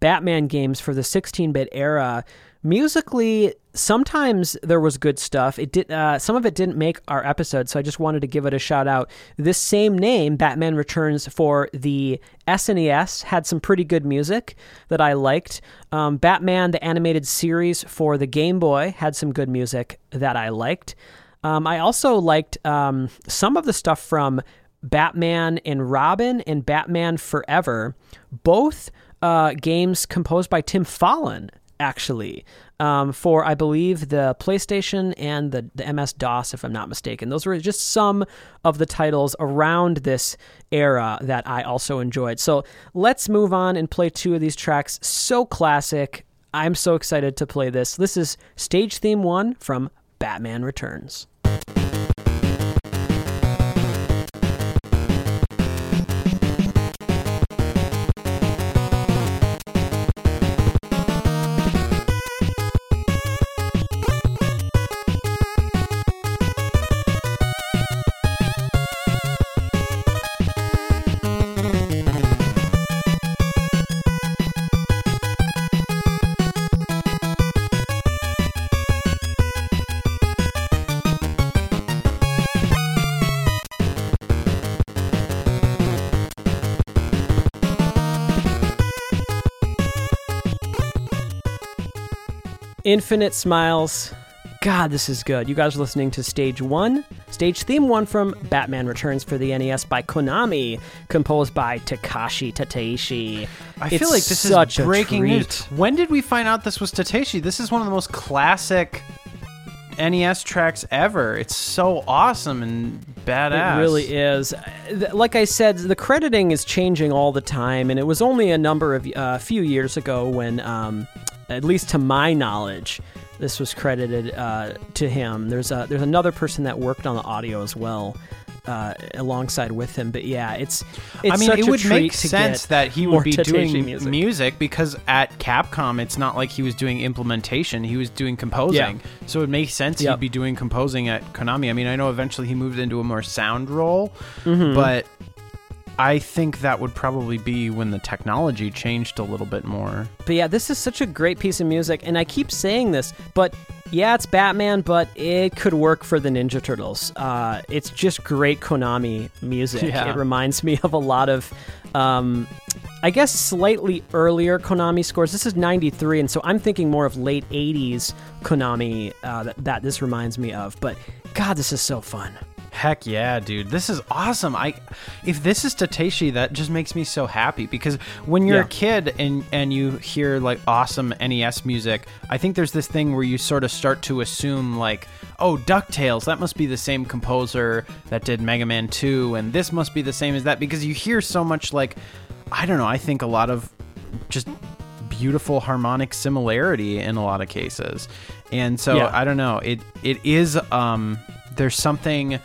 Batman games for the 16 bit era. Musically, sometimes there was good stuff. It did. Uh, some of it didn't make our episode, so I just wanted to give it a shout out. This same name, Batman Returns for the SNES, had some pretty good music that I liked. Um, Batman the animated series for the Game Boy had some good music that I liked. Um, I also liked um, some of the stuff from Batman and Robin and Batman Forever, both uh, games composed by Tim Follin, actually, um, for I believe the PlayStation and the, the MS DOS, if I'm not mistaken. Those were just some of the titles around this era that I also enjoyed. So let's move on and play two of these tracks. So classic. I'm so excited to play this. This is stage theme one from Batman Returns. Infinite Smiles. God, this is good. You guys are listening to Stage 1, Stage Theme 1 from Batman Returns for the NES by Konami, composed by Takashi Tateishi. I It's feel like this is breaking news. When did we find out this was Tateishi? This is one of the most classic NES tracks ever. It's so awesome and badass. It really is. Like I said, the crediting is changing all the time, and it was only a number of a uh, few years ago when, um, at least to my knowledge, this was credited uh, to him. There's a, there's another person that worked on the audio as well. Uh, alongside with him, but yeah, it's it's I mean, it would make sense that he would be doing music. music. because at Capcom, it's not like he was doing implementation; he was doing composing. So it makes sense Yep. he'd be doing composing at Konami. I mean, I know eventually he moved into a more sound role, Mm-hmm. but I think that would probably be when the technology changed a little bit more. But yeah, this is such a great piece of music, and I keep saying this, but yeah, it's Batman, but it could work for the Ninja Turtles. Uh, it's just great Konami music. Yeah. It reminds me of a lot of, um, I guess, slightly earlier Konami scores. This is 93, and so I'm thinking more of late 80s Konami uh, that, that this reminds me of. But God, this is so fun. Heck yeah, dude. This is awesome. I if this is Tateishi, that just makes me so happy because when you're Yeah. a kid and and you hear like awesome NES music, I think there's this thing where you sort of start to assume like, oh, DuckTales, that must be the same composer that did Mega Man 2 and this must be the same as that because you hear so much like I don't know, I think a lot of just beautiful harmonic similarity in a lot of cases. And so Yeah. I don't know. It it is um there's something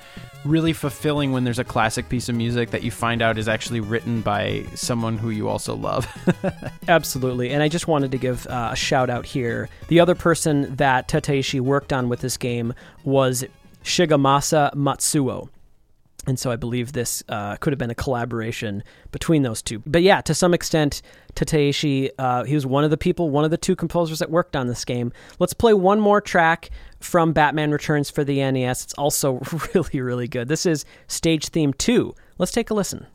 really fulfilling when there's a classic piece of music that you find out is actually written by someone who you also love. Absolutely. And I just wanted to give uh, a shout out here. The other person that Tateishi worked on with this game was Shigemasa Matsuo. And so I believe this uh, could have been a collaboration between those two. But yeah, to some extent, Tateishi, uh, he was one of the people, one of the two composers that worked on this game. Let's play one more track from Batman Returns for the NES. It's also really, really good. This is Stage Theme 2. Let's take a listen.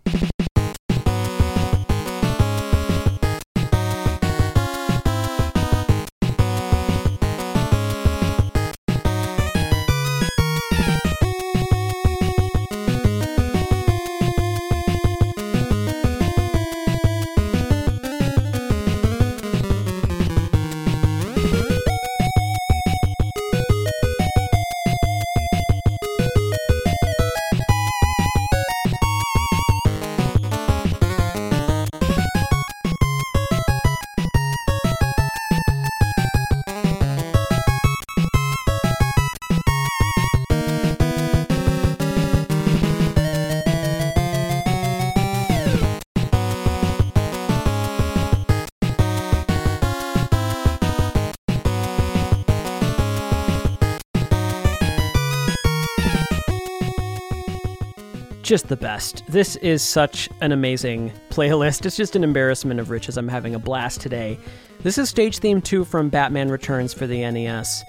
Just the best. This is such an amazing playlist. It's just an embarrassment of riches. I'm having a blast today. This is stage theme 2 from Batman Returns for the NES.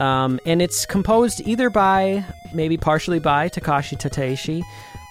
Um, and it's composed either by, maybe partially by, Takashi Tateishi.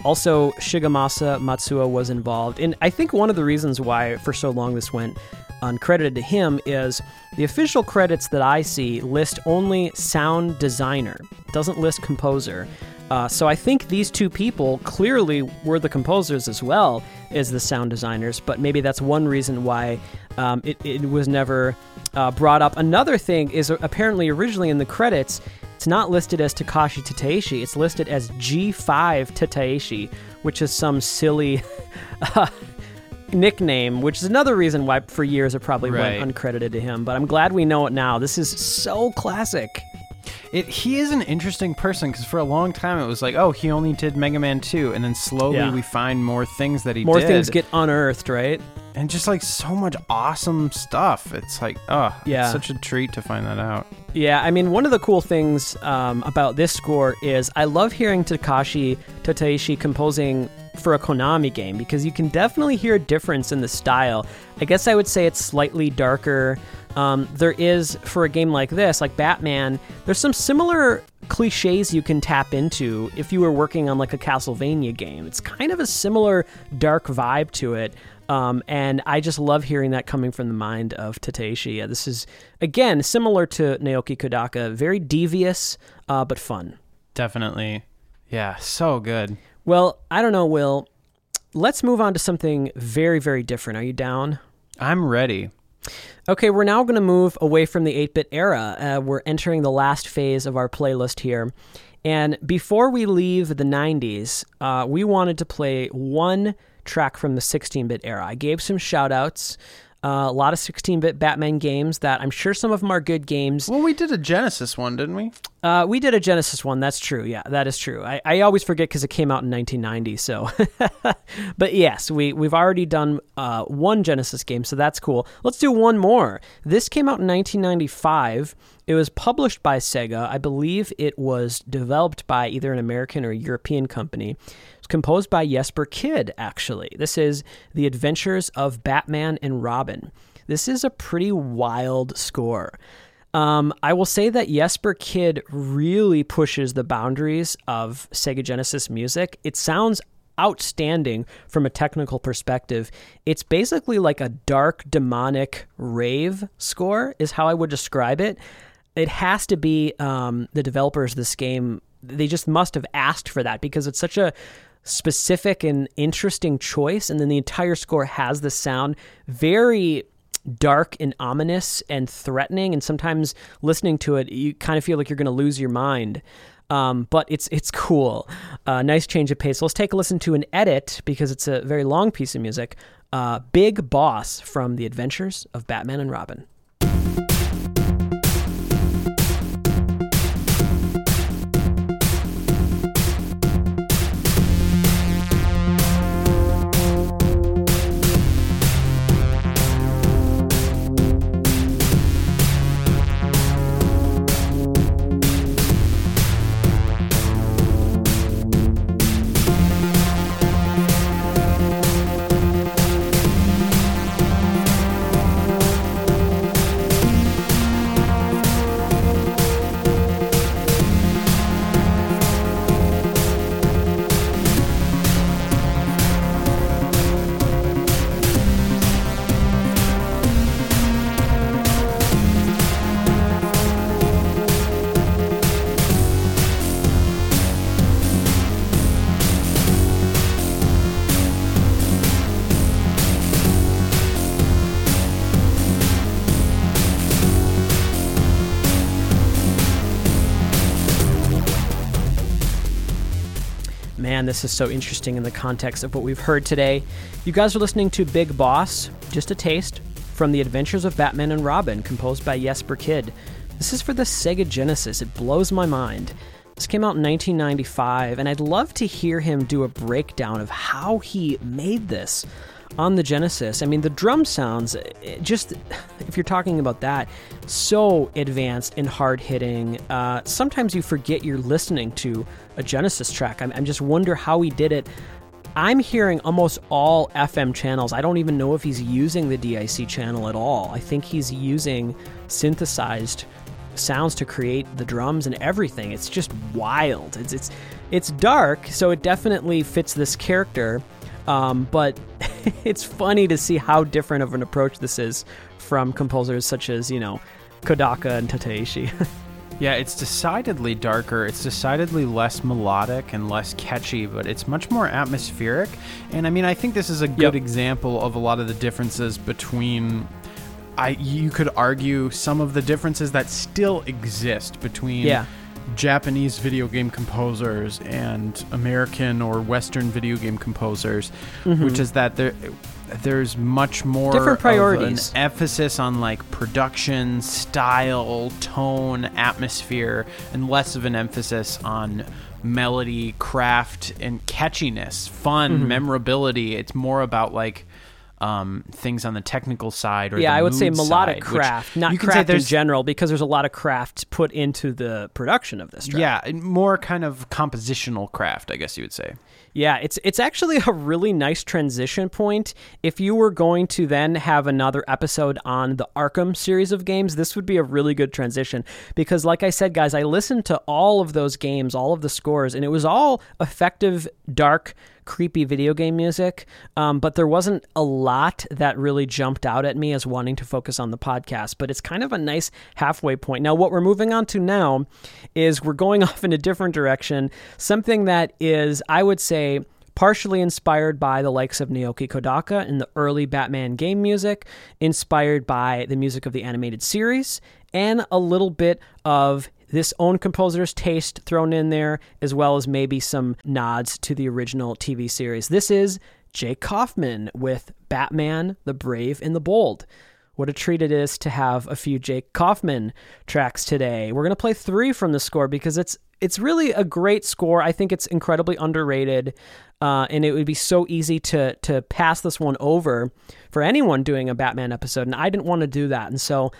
Also, Shigemasa Matsuo was involved. And I think one of the reasons why for so long this went uncredited to him is the official credits that I see list only sound designer, doesn't list composer. Uh, so I think these two people clearly were the composers as well as the sound designers, but maybe that's one reason why um, it, it was never uh, brought up. Another thing is apparently originally in the credits, it's not listed as Takashi Tateishi, it's listed as G5 Tateishi, which is some silly uh, nickname, which is another reason why for years it probably Right. went uncredited to him. But I'm glad we know it now. This is so classic. It, he is an interesting person because for a long time it was like, oh, he only did Mega Man 2, and then slowly Yeah. we find more things that he More did. things get unearthed, right? and just like so much awesome stuff. It's like, oh, Yeah. it's such a treat to find that out. Yeah, I mean, one of the cool things um, about this score is I love hearing Takashi Tateishi composing for a Konami game because you can definitely hear a difference in the style. I guess I would say it's slightly darker. Um, there is, for a game like this, like Batman, there's some similar cliches you can tap into if you were working on like a Castlevania game. It's kind of a similar dark vibe to it. Um, and I just love hearing that coming from the mind of Tateishi. Yeah, this is, again, similar to Naoki Kodaka, very devious, uh, but fun. Definitely. Yeah, so good. Well, I don't know, Will. Let's move on to something very, very different. Are you down? I'm ready. Okay, we're now going to move away from the 8 bit era. Uh, we're entering the last phase of our playlist here. And before we leave the 90s, uh, we wanted to play one track from the 16 bit era. I gave some shout outs. Uh, a lot of 16 bit Batman games that I'm sure some of them are good games. Well, we did a Genesis one, didn't we? Uh, we did a Genesis one. That's true. Yeah, that is true. I, I always forget because it came out in 1990. So, but yes, we we've already done uh, one Genesis game, so that's cool. Let's do one more. This came out in 1995. It was published by Sega. I believe it was developed by either an American or European company. Composed by Jesper Kyd. Actually, this is The Adventures of Batman and Robin. This is a pretty wild score. Um, I will say that Jesper Kyd really pushes the boundaries of Sega Genesis music. It sounds outstanding from a technical perspective. It's basically like a dark, demonic rave score, is how I would describe it. It has to be um, the developers of this game, they just must have asked for that because it's such a specific and interesting choice. And then the entire score has the sound very dark and ominous and threatening and sometimes listening to it you kind of feel like you're going to lose your mind Um, but it's it's cool. Uh, nice change of pace. Let's take a listen to an edit because it's a very long piece of music. Uh, Big Boss from The Adventures of Batman and Robin. Man, this is so interesting in the context of what we've heard today. You guys are listening to Big Boss, just a taste, from The Adventures of Batman and Robin, composed by Jesper Kyd. This is for the Sega Genesis. It blows my mind. This came out in 1995, and I'd love to hear him do a breakdown of how he made this on the Genesis. I mean, the drum sounds, just if you're talking about that, so advanced and hard hitting. Uh, sometimes you forget you're listening to a Genesis track. I'm just wonder how he did it. I'm hearing almost all FM channels. I don't even know if he's using the DAC channel at all. I think he's using synthesized sounds to create the drums and everything. It's just wild. It's it's it's dark, so it definitely fits this character. Um, but it's funny to see how different of an approach this is from composers such as you know Kodaka and Tateishi. Yeah, it's decidedly darker. It's decidedly less melodic and less catchy, but it's much more atmospheric. And I mean, I think this is a good Yep. example of a lot of the differences between. I you could argue some of the differences that still exist between Yeah. Japanese video game composers and American or Western video game composers, which is that there there's much more Mm-hmm. Different of an priorities. emphasis on like production, style, tone, atmosphere, and less of an emphasis on melody, craft, and catchiness, fun, Mm-hmm. memorability. It's more about like um, things on the technical side or yeah, I would say melodic side, craft, not you can say craft in general, because there's a lot of craft put into the production of this track. yeah, more kind of compositional craft, I guess you would say. Yeah, it's it's actually a really nice transition point. If you were going to then have another episode on the Arkham series of games, this would be a really good transition because like I said guys, I listened to all of those games, all of the scores and it was all effective dark creepy video game music, um, but there wasn't a lot that really jumped out at me as wanting to focus on the podcast. But it's kind of a nice halfway point. Now, what we're moving on to now is we're going off in a different direction, something that is, I would say, partially inspired by the likes of Naoki Kodaka in the early Batman game music, inspired by the music of the animated series, and a little bit of this own composer's taste thrown in there, as well as maybe some nods to the original TV series. This is Jake Kaufman with Batman, the Brave and the Bold. What a treat it is to have a few Jake Kaufman tracks today. We're going to play three from the score because it's it's really a great score. I think it's incredibly underrated, uh, and it would be so easy to to pass this one over for anyone doing a Batman episode. And I didn't want to do that, and so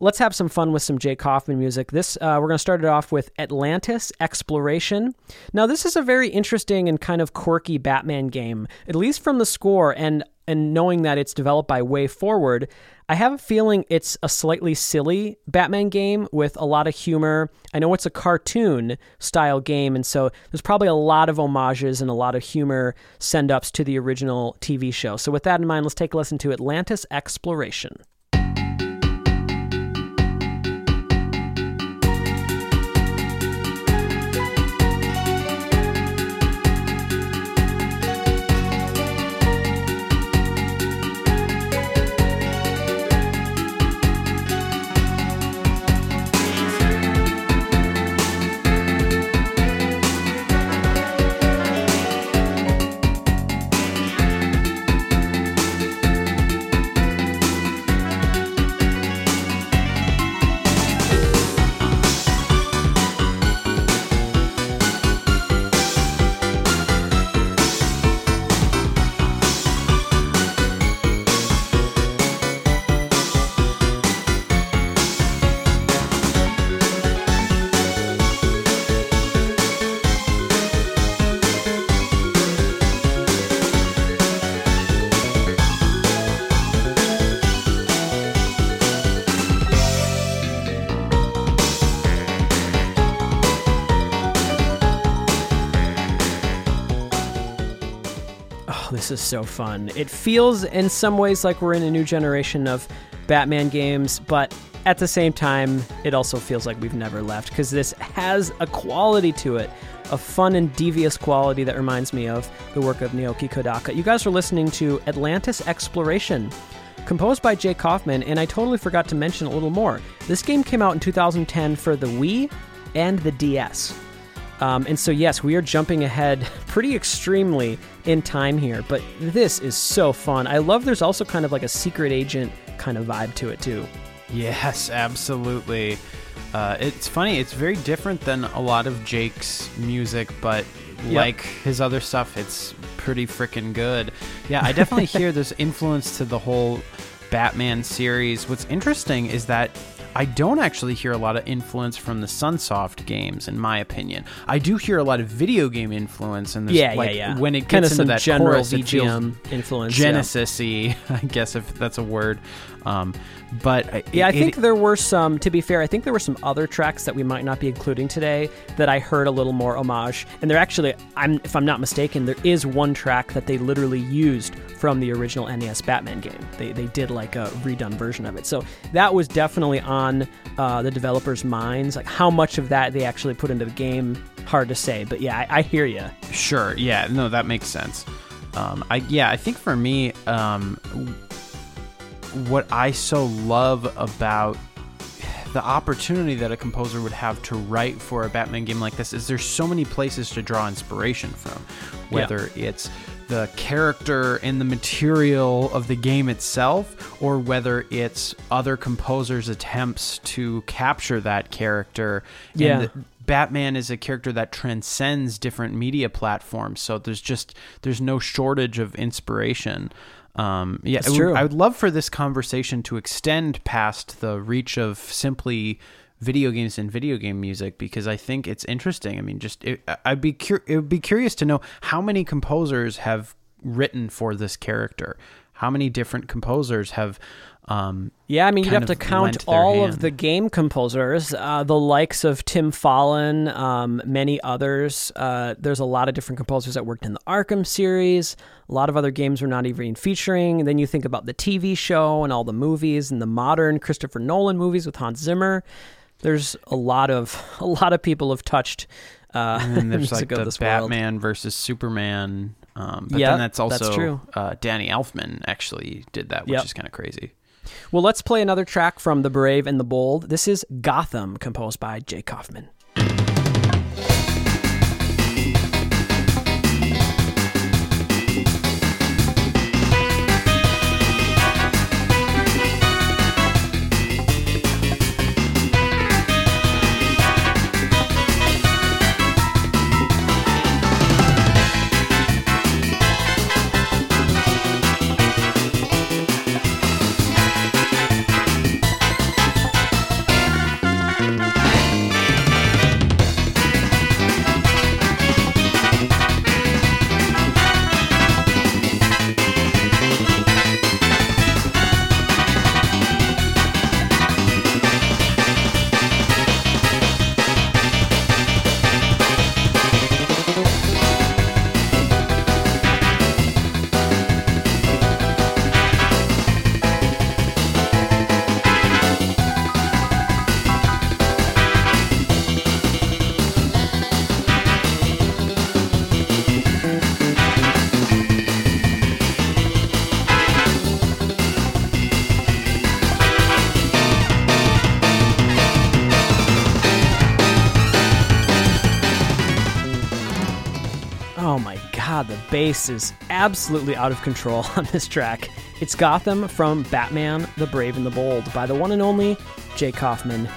let's have some fun with some Jake Kaufman music. This uh, we're going to start it off with Atlantis Exploration. Now, this is a very interesting and kind of quirky Batman game, at least from the score and and knowing that it's developed by WayForward. I have a feeling it's a slightly silly Batman game with a lot of humor. I know it's a cartoon style game, and so there's probably a lot of homages and a lot of humor send ups to the original TV show. So, with that in mind, let's take a listen to Atlantis Exploration. This is so fun. It feels in some ways like we're in a new generation of Batman games, but at the same time, it also feels like we've never left because this has a quality to it, a fun and devious quality that reminds me of the work of Naoki Kodaka. You guys are listening to Atlantis Exploration, composed by Jake Kaufman, and I totally forgot to mention a little more. This game came out in 2010 for the Wii and the DS. Um, and so, yes, we are jumping ahead pretty extremely in time here, but this is so fun. I love there's also kind of like a secret agent kind of vibe to it, too. Yes, absolutely. Uh, it's funny. It's very different than a lot of Jake's music, but Yep. like his other stuff, it's pretty freaking good. Yeah, I definitely hear this influence to the whole Batman series. What's interesting is that I don't actually hear a lot of influence from the Sunsoft games, in my opinion. I do hear a lot of video game influence, and Yeah, like, yeah, yeah. when it kind gets of into that general chorus, VGM influence. yeah. Genesis-y, I guess if that's a word. Um, but I- Yeah, I it- think there were some. To be fair, I think there were some other tracks that we might not be including today that I heard a little more homage. And there actually, I'm if I'm not mistaken, there is one track that they literally used from the original NES Batman game. They they did like a redone version of it. So that was definitely on uh, the developers' minds. Like how much of that they actually put into the game, hard to say. But yeah, I, I hear you. Sure. Yeah. No, that makes sense. Um, I yeah. I think for me, um, what I so love about the opportunity that a composer would have to write for a Batman game like this is there's so many places to draw inspiration from, whether it's the character and the material of the game itself, or whether it's other composers' attempts to capture that character. Yeah. And Batman is a character that transcends different media platforms, so there's just there's no shortage of inspiration. Um, yeah, That's would- true. I would love for this conversation to extend past the reach of simply video games and video game music because I think it's interesting. I mean, just it, I'd be cur- it would be curious to know how many composers have written for this character. How many different composers have um, Yeah, I mean, you'd have to count all hand. of the game composers, uh, the likes of Tim Follin, um, many others. Uh, there's a lot of different composers that worked in the Arkham series. A lot of other games we're not even featuring. And then you think about the TV show and all the movies and the modern Christopher Nolan movies with Hans Zimmer. There's a lot of a lot of people have touched. Uh, and there's like the this world. Batman versus Superman. Um, but Yeah, then that's also that's true. Uh, Danny Elfman actually did that, which Yep. is kind of crazy. Well, let's play another track from The Brave and the Bold. This is Gotham, composed by Jake Kaufman. Bass is absolutely out of control on this track. It's Gotham from Batman the Brave and the Bold by the one and only Jake Kaufman.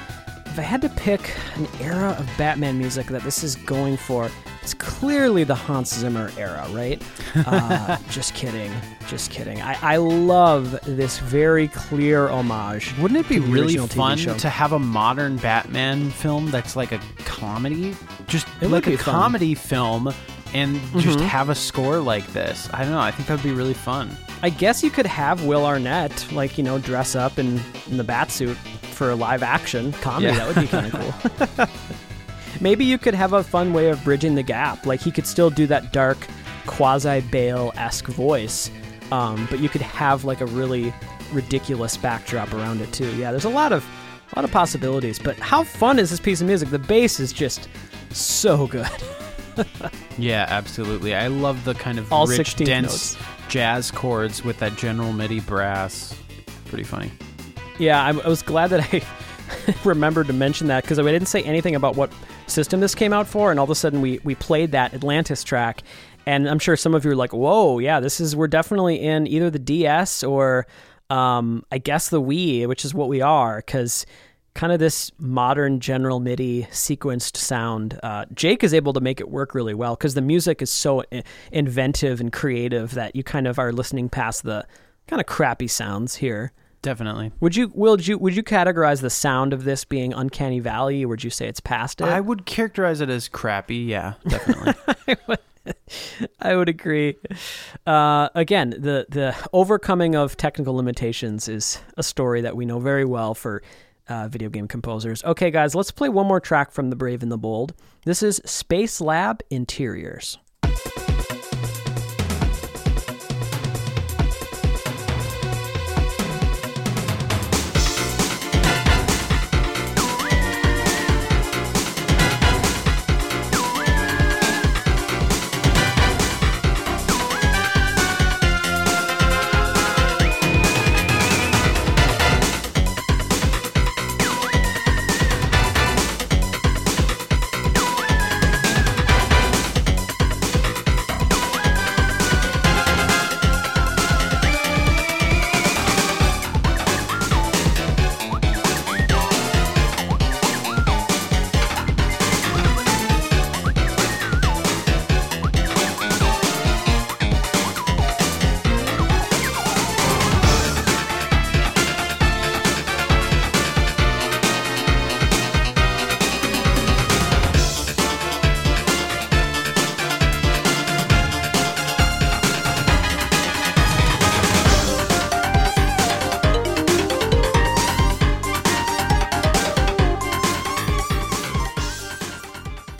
If I had to pick an era of Batman music that this is going for, it's clearly the Hans Zimmer era, right? Uh, just kidding. Just kidding. I, I love this very clear homage. Wouldn't it be really fun to have a modern Batman film that's like a comedy? Just It like a fun. comedy film and just Mhm. have a score like this. I don't know. I think that would be really fun. I guess you could have Will Arnett, like, you know, dress up in, in the bat suit for a live action comedy. Yeah. That would be kind of cool. Maybe you could have a fun way of bridging the gap. Like, he could still do that dark quasi Bale esque voice, um, but you could have like a really ridiculous backdrop around it too. Yeah, there's a lot of a lot of possibilities. But how fun is this piece of music? The bass is just so good. Yeah, absolutely. I love the kind of All rich, 16th dense notes. jazz chords with that general MIDI brass. Pretty funny. Yeah, I, I was glad that I remembered to mention that because I didn't say anything about what system this came out for, and all of a sudden we we played that Atlantis track, and I'm sure some of you are like, "Whoa, yeah, this is we're definitely in either the DS or um, I guess the Wii, which is what we are," because kind of this modern general MIDI sequenced sound. Uh, Jake is able to make it work really well because the music is so i- inventive and creative that you kind of are listening past the kind of crappy sounds here. Definitely. Would you would you would you categorize the sound of this being uncanny valley, or would you say it's past it? I would characterize it as crappy. Yeah, definitely. I would agree. Uh, again, the the overcoming of technical limitations is a story that we know very well for uh, video game composers. Okay, guys, let's play one more track from The Brave and the Bold. This is Space Lab Interiors.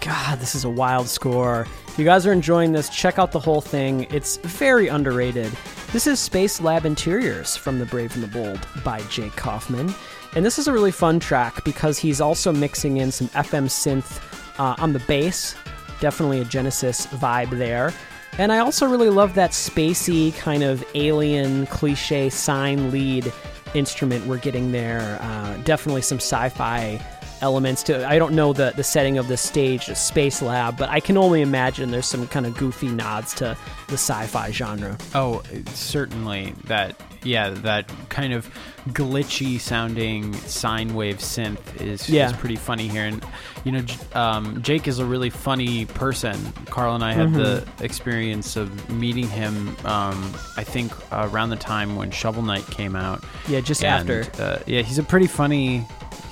God, this is a wild score. If you guys are enjoying this, check out the whole thing. It's very underrated. This is Space Lab Interiors from The Brave and the Bold by Jake Kaufman. And this is a really fun track because he's also mixing in some FM synth uh, on the bass. Definitely a Genesis vibe there. And I also really love that spacey kind of alien cliche sine lead instrument we're getting there. Uh, definitely some sci fi elements to I don't know the the setting of the stage, the space lab, but I can only imagine there's some kind of goofy nods to the sci-fi genre. oh, certainly that. Yeah, that kind of glitchy sounding sine wave synth is, Yeah. is pretty funny here. And you know, um, Jake is a really funny person. Carl and I had the experience of meeting him. Um, I think around the time when Shovel Knight came out. Yeah, just And, after. Uh, yeah, he's a pretty funny.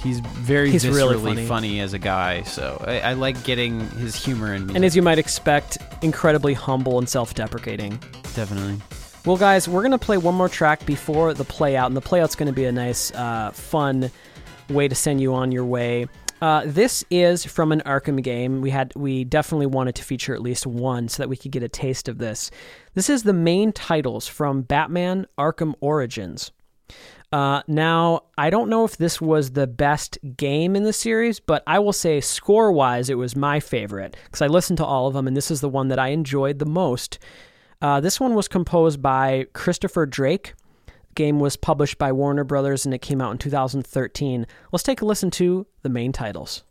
He's very He's really viscerally funny. as a guy, so I, I like getting his humor in music. And as you might expect, incredibly humble and self-deprecating. definitely. Well, guys, we're gonna play one more track before the play out, and the play out's gonna be a nice, uh, fun way to send you on your way. Uh, this is from an Arkham game. We had we definitely wanted to feature at least one so that we could get a taste of this. This is the main titles from Batman: Arkham Origins. Uh, now, I don't know if this was the best game in the series, but I will say score wise, it was my favorite because I listened to all of them, and this is the one that I enjoyed the most. Uh, this one was composed by Christopher Drake. Game was published by Warner Brothers and it came out in 2013. Let's take a listen to the main titles.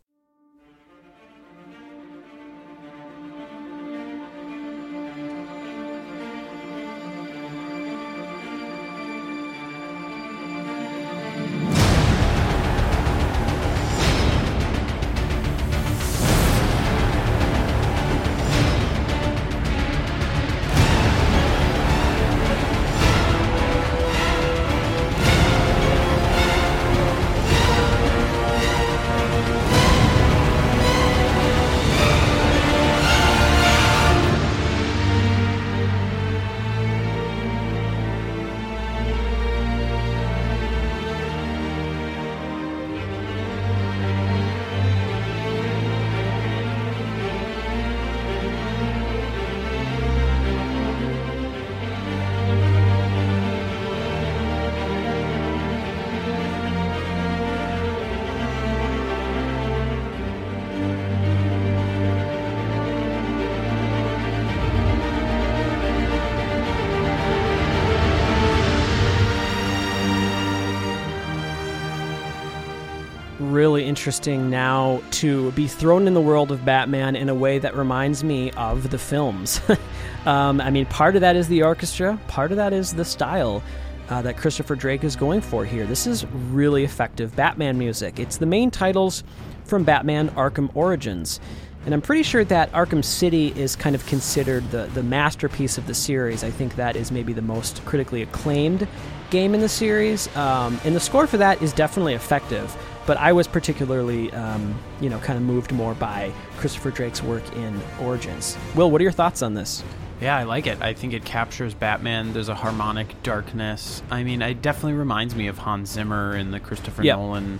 Interesting now to be thrown in the world of Batman in a way that reminds me of the films. um, I mean, part of that is the orchestra, part of that is the style. Uh, that Christopher Drake is going for here. This is really effective Batman music. It's the main titles from Batman Arkham Origins. And I'm pretty sure that Arkham City is kind of considered the, the masterpiece of the series. I think that is maybe the most critically acclaimed game in the series. Um, and the score for that is definitely effective. But I was particularly, um, you know, kind of moved more by Christopher Drake's work in Origins. Will, what are your thoughts on this? Yeah, I like it. I think it captures Batman. There's a harmonic darkness. I mean, it definitely reminds me of Hans Zimmer and the Christopher Yep. Nolan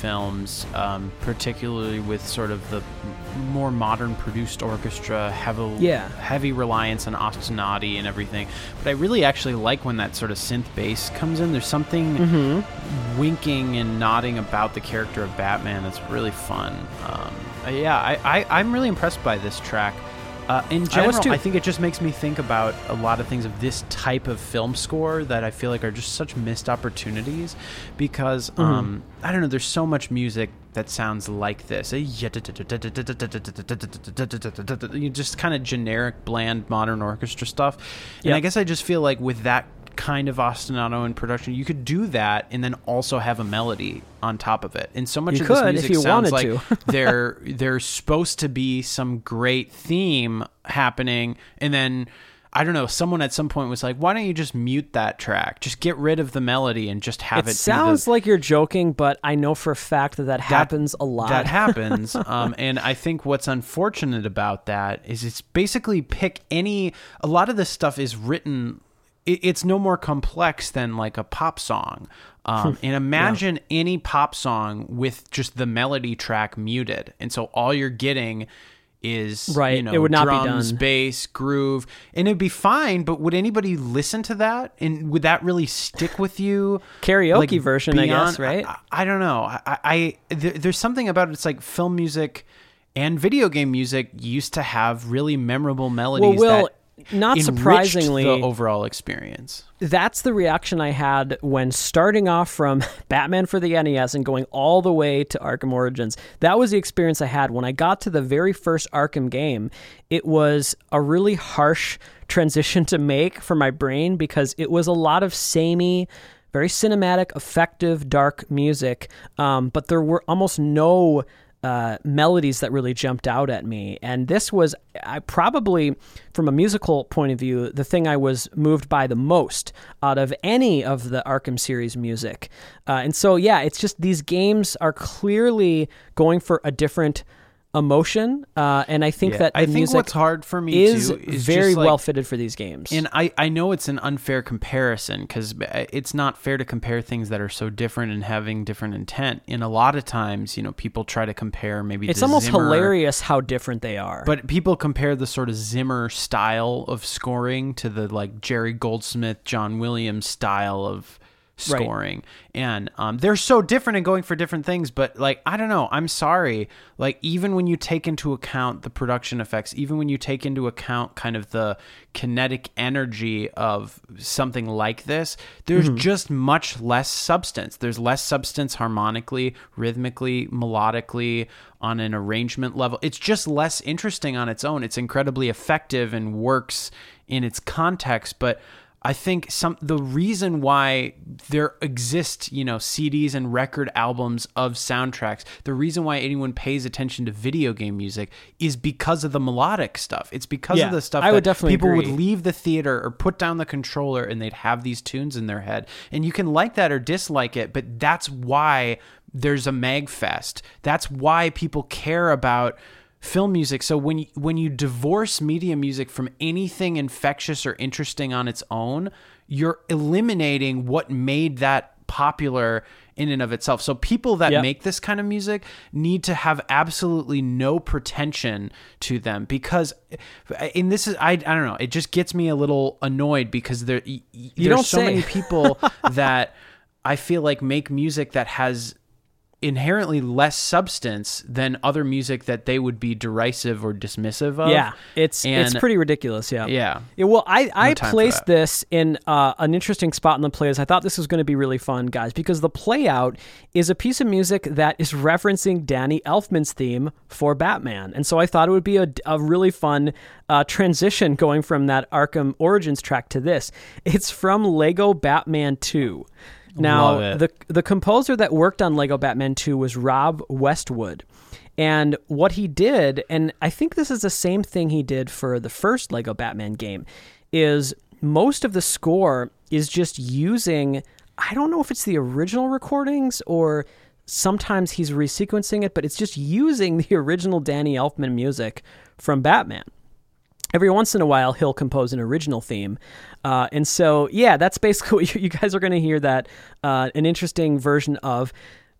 films, um, particularly with sort of the more modern produced orchestra, heavy, Yeah. heavy reliance on ostinati and everything. But I really actually like when that sort of synth bass comes in. There's something Mm-hmm. winking and nodding about the character of Batman that's really fun. Um, yeah, I, I, I'm really impressed by this track. Uh, in I general, too. I think it just makes me think about a lot of things of this type of film score that I feel like are just such missed opportunities because Mm-hmm. um, I don't know. There's so much music that sounds like this. You just kind of generic, bland, modern orchestra stuff. And Yep. I guess I just feel like with that kind of ostinato in production, you could do that and then also have a melody on top of it. And so much You of this music sounds like there there's supposed to be some great theme happening and then I don't know, someone at some point was like, "Why don't you just mute that track? Just get rid of the melody and just have It it." sounds the, like you're joking, but I know for a fact that that happens a lot. That happens, um, and I think what's unfortunate about that is it's basically pick any. A lot of this stuff is written. It, it's no more complex than like a pop song. Um, and imagine any pop song with just the melody track muted, and so all you're getting is Right, You know, it would not be drums, done. bass, groove, and it'd be fine. But would anybody listen to that? And would that really stick with you? Karaoke version, I guess, right? I, I don't know. I, I there, there's something about it. It's like film music and video game music used to have really memorable melodies. Will, that not surprisingly, the overall experience. that's the reaction I had when starting off from Batman for the NES and going all the way to Arkham Origins. That was the experience I had when I got to the very first Arkham game. It was a really harsh transition to make for my brain because it was a lot of samey, very cinematic, effective, dark music, um, but there were almost no uh, melodies that really jumped out at me. And this was, I probably, from a musical point of view, the thing I was moved by the most out of any of the Arkham series music. Uh, and so, yeah, it's just these games are clearly going for a different emotion. Uh, and I think Yeah, that the I think what's hard for me is, too is very like, well fitted for these games. And I, I know it's an unfair comparison because it's not fair to compare things that are so different and having different intent. And a lot of times, you know, people try to compare maybe it's almost Zimmer, hilarious how different they are. But people compare the sort of Zimmer style of scoring to the like Jerry Goldsmith, John Williams style of Right. scoring. And um, they're so different and going for different things. But like, I don't know. I'm sorry. Like, even when you take into account the production effects, even when you take into account kind of the kinetic energy of something like this, there's Mm-hmm. just much less substance. There's less substance harmonically, rhythmically, melodically, on an arrangement level. It's just less interesting on its own. It's incredibly effective and works in its context, but I think some the reason why there exist, you know, CDs and record albums of soundtracks, the reason why anyone pays attention to video game music is because of the melodic stuff. It's because Yeah, of the stuff I would definitely people would leave the theater or put down the controller and they'd have these tunes in their head. And you can like that or dislike it, but that's why there's a magfest. That's why people care about film music. So when you, when you divorce media music from anything infectious or interesting on its own, you're eliminating what made that popular in and of itself. So people that Yep. make this kind of music need to have absolutely no pretension to them because and this is I I don't know, it just gets me a little annoyed because there y- y- there's so say. many people that I feel like make music that has inherently less substance than other music that they would be derisive or dismissive of. Yeah, it's it's pretty ridiculous. Yeah. Yeah. Yeah, well, I, I for placed this in uh, an interesting spot in the plays. I thought this was going to be really fun, guys, because the play out is a piece of music that is referencing Danny Elfman's theme for Batman. And so I thought it would be a, a really fun uh, transition going from that Arkham Origins track to this. It's from Lego Batman 2. Now, the the composer that worked on Lego Batman 2 was Rob Westwood. And what he did, and I think this is the same thing he did for the first Lego Batman game, is most of the score is just using I don't know if it's the original recordings or sometimes he's resequencing it, but it's just using the original Danny Elfman music from Batman every once in a while he'll compose an original theme uh, and so yeah that's basically what you, guys are going to hear that uh, an interesting version of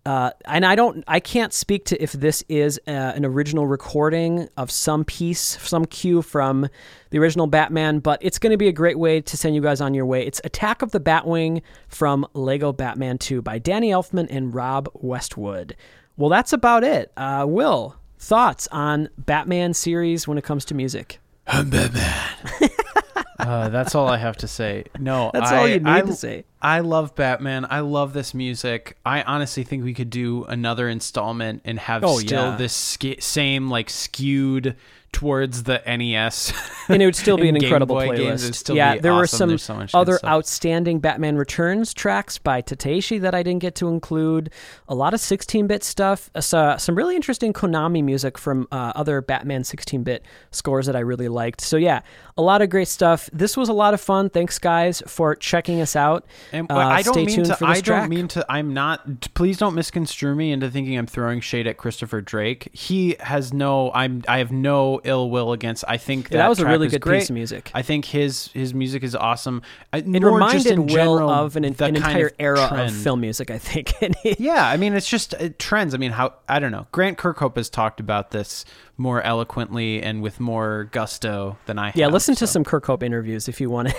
uh, and I don't, I can't speak to if this is uh, an original recording of some piece, some cue from the original Batman, but it's going to be a great way to send you guys on your way. It's Attack of the Batwing from Lego Batman 2 by Danny Elfman and Rob Westwood. Well, that's about it. Uh, Will, thoughts on Batman series when it comes to music? I'm Batman. uh, that's all I have to say. No, That's I, all you need I, to say. I love Batman. I love this music. I honestly think we could do another installment and have Oh, still yeah. this ske- same like skewed towards the NES. and it would still be an incredible Boy playlist. still yeah, there were some, so other outstanding Batman Returns tracks by Tateishi that I didn't get to include. A lot of 16-bit stuff. Uh, so, some really interesting Konami music from uh, other Batman 16-bit scores that I really liked. So yeah, a lot of great stuff. This was a lot of fun. Thanks guys for checking us out. And Uh, I don't stay mean tuned to. for this I track. don't mean to. I'm not. Please don't misconstrue me into thinking I'm throwing shade at Christopher Drake. He has no. I'm. I have no ill will against. I think that, Yeah, that was a really good great. piece of music. I think his his music is awesome. I- It more just reminded in Will general, of an, an entire of era trend. of film music, I think. Yeah, I mean, it's just uh, trends. I mean, how I don't know. Grant Kirkhope has talked about this more eloquently and with more gusto than I have. yeah, listen to so. some Kirkhope interviews if you want to.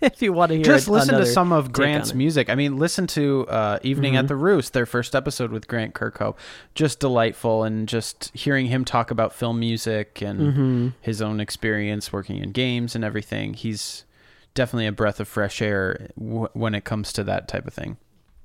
if you want to hear. Just listen to some of Grant's music. I mean, listen to uh, "Evening Mm-hmm. at the Roost," their first episode with Grant Kirkhope. Just delightful, and just hearing him talk about film music and Mm-hmm. his own experience working in games and everything. He's definitely a breath of fresh air w- when it comes to that type of thing.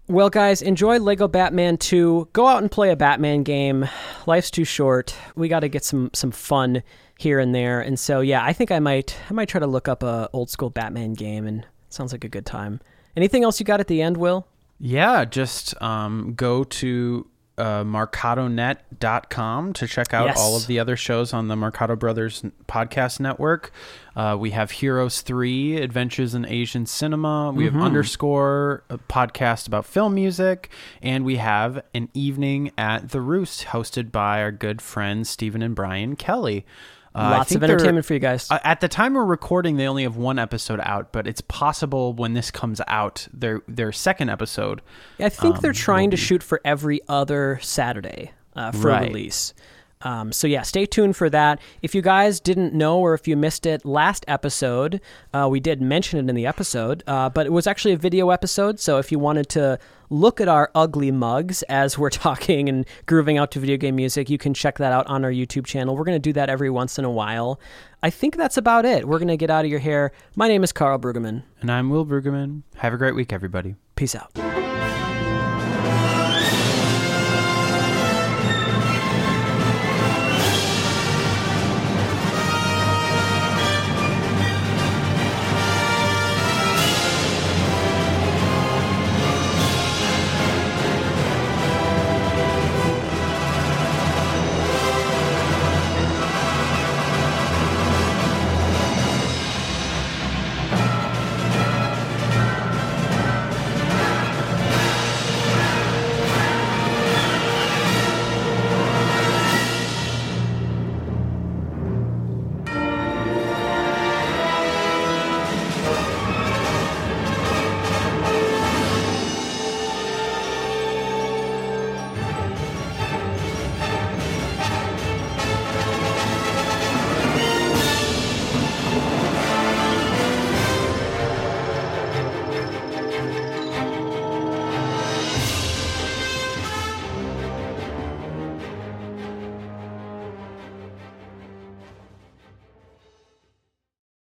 Well, guys, enjoy Lego Batman 2. Go out and play a Batman game. Life's too short. We got to get some some fun here and there. And so, yeah, I think I might I might try to look up a old school Batman game and sounds like a good time. Anything else you got at the end, Will? Yeah, just um, go to uh, marcadonet.com to check out Yes. all of the other shows on the Mercado Brothers podcast network. Uh, we have Heroes 3, Adventures in Asian Cinema. We have Underscore, a podcast about film music. And we have an evening at The Roost hosted by our good friends Stephen and Brian Kelly. Uh, Lots of entertainment for you guys. uh, At the time we're recording, they only have one episode out, but it's possible when this comes out, their their second episode. I think they're um, trying to shoot for every other Saturday uh, for Right. release. Um, so yeah, stay tuned for that. If you guys didn't know or if you missed it last episode, uh, we did mention it in the episode, uh, but it was actually a video episode. So if you wanted to look at our ugly mugs as we're talking and grooving out to video game music, you can check that out on our YouTube channel. We're going to do that every once in a while. I think that's about it. We're going to get out of your hair. My name is Carl Brueggemann. And I'm Will Brueggemann. Have a great week, everybody. Peace out.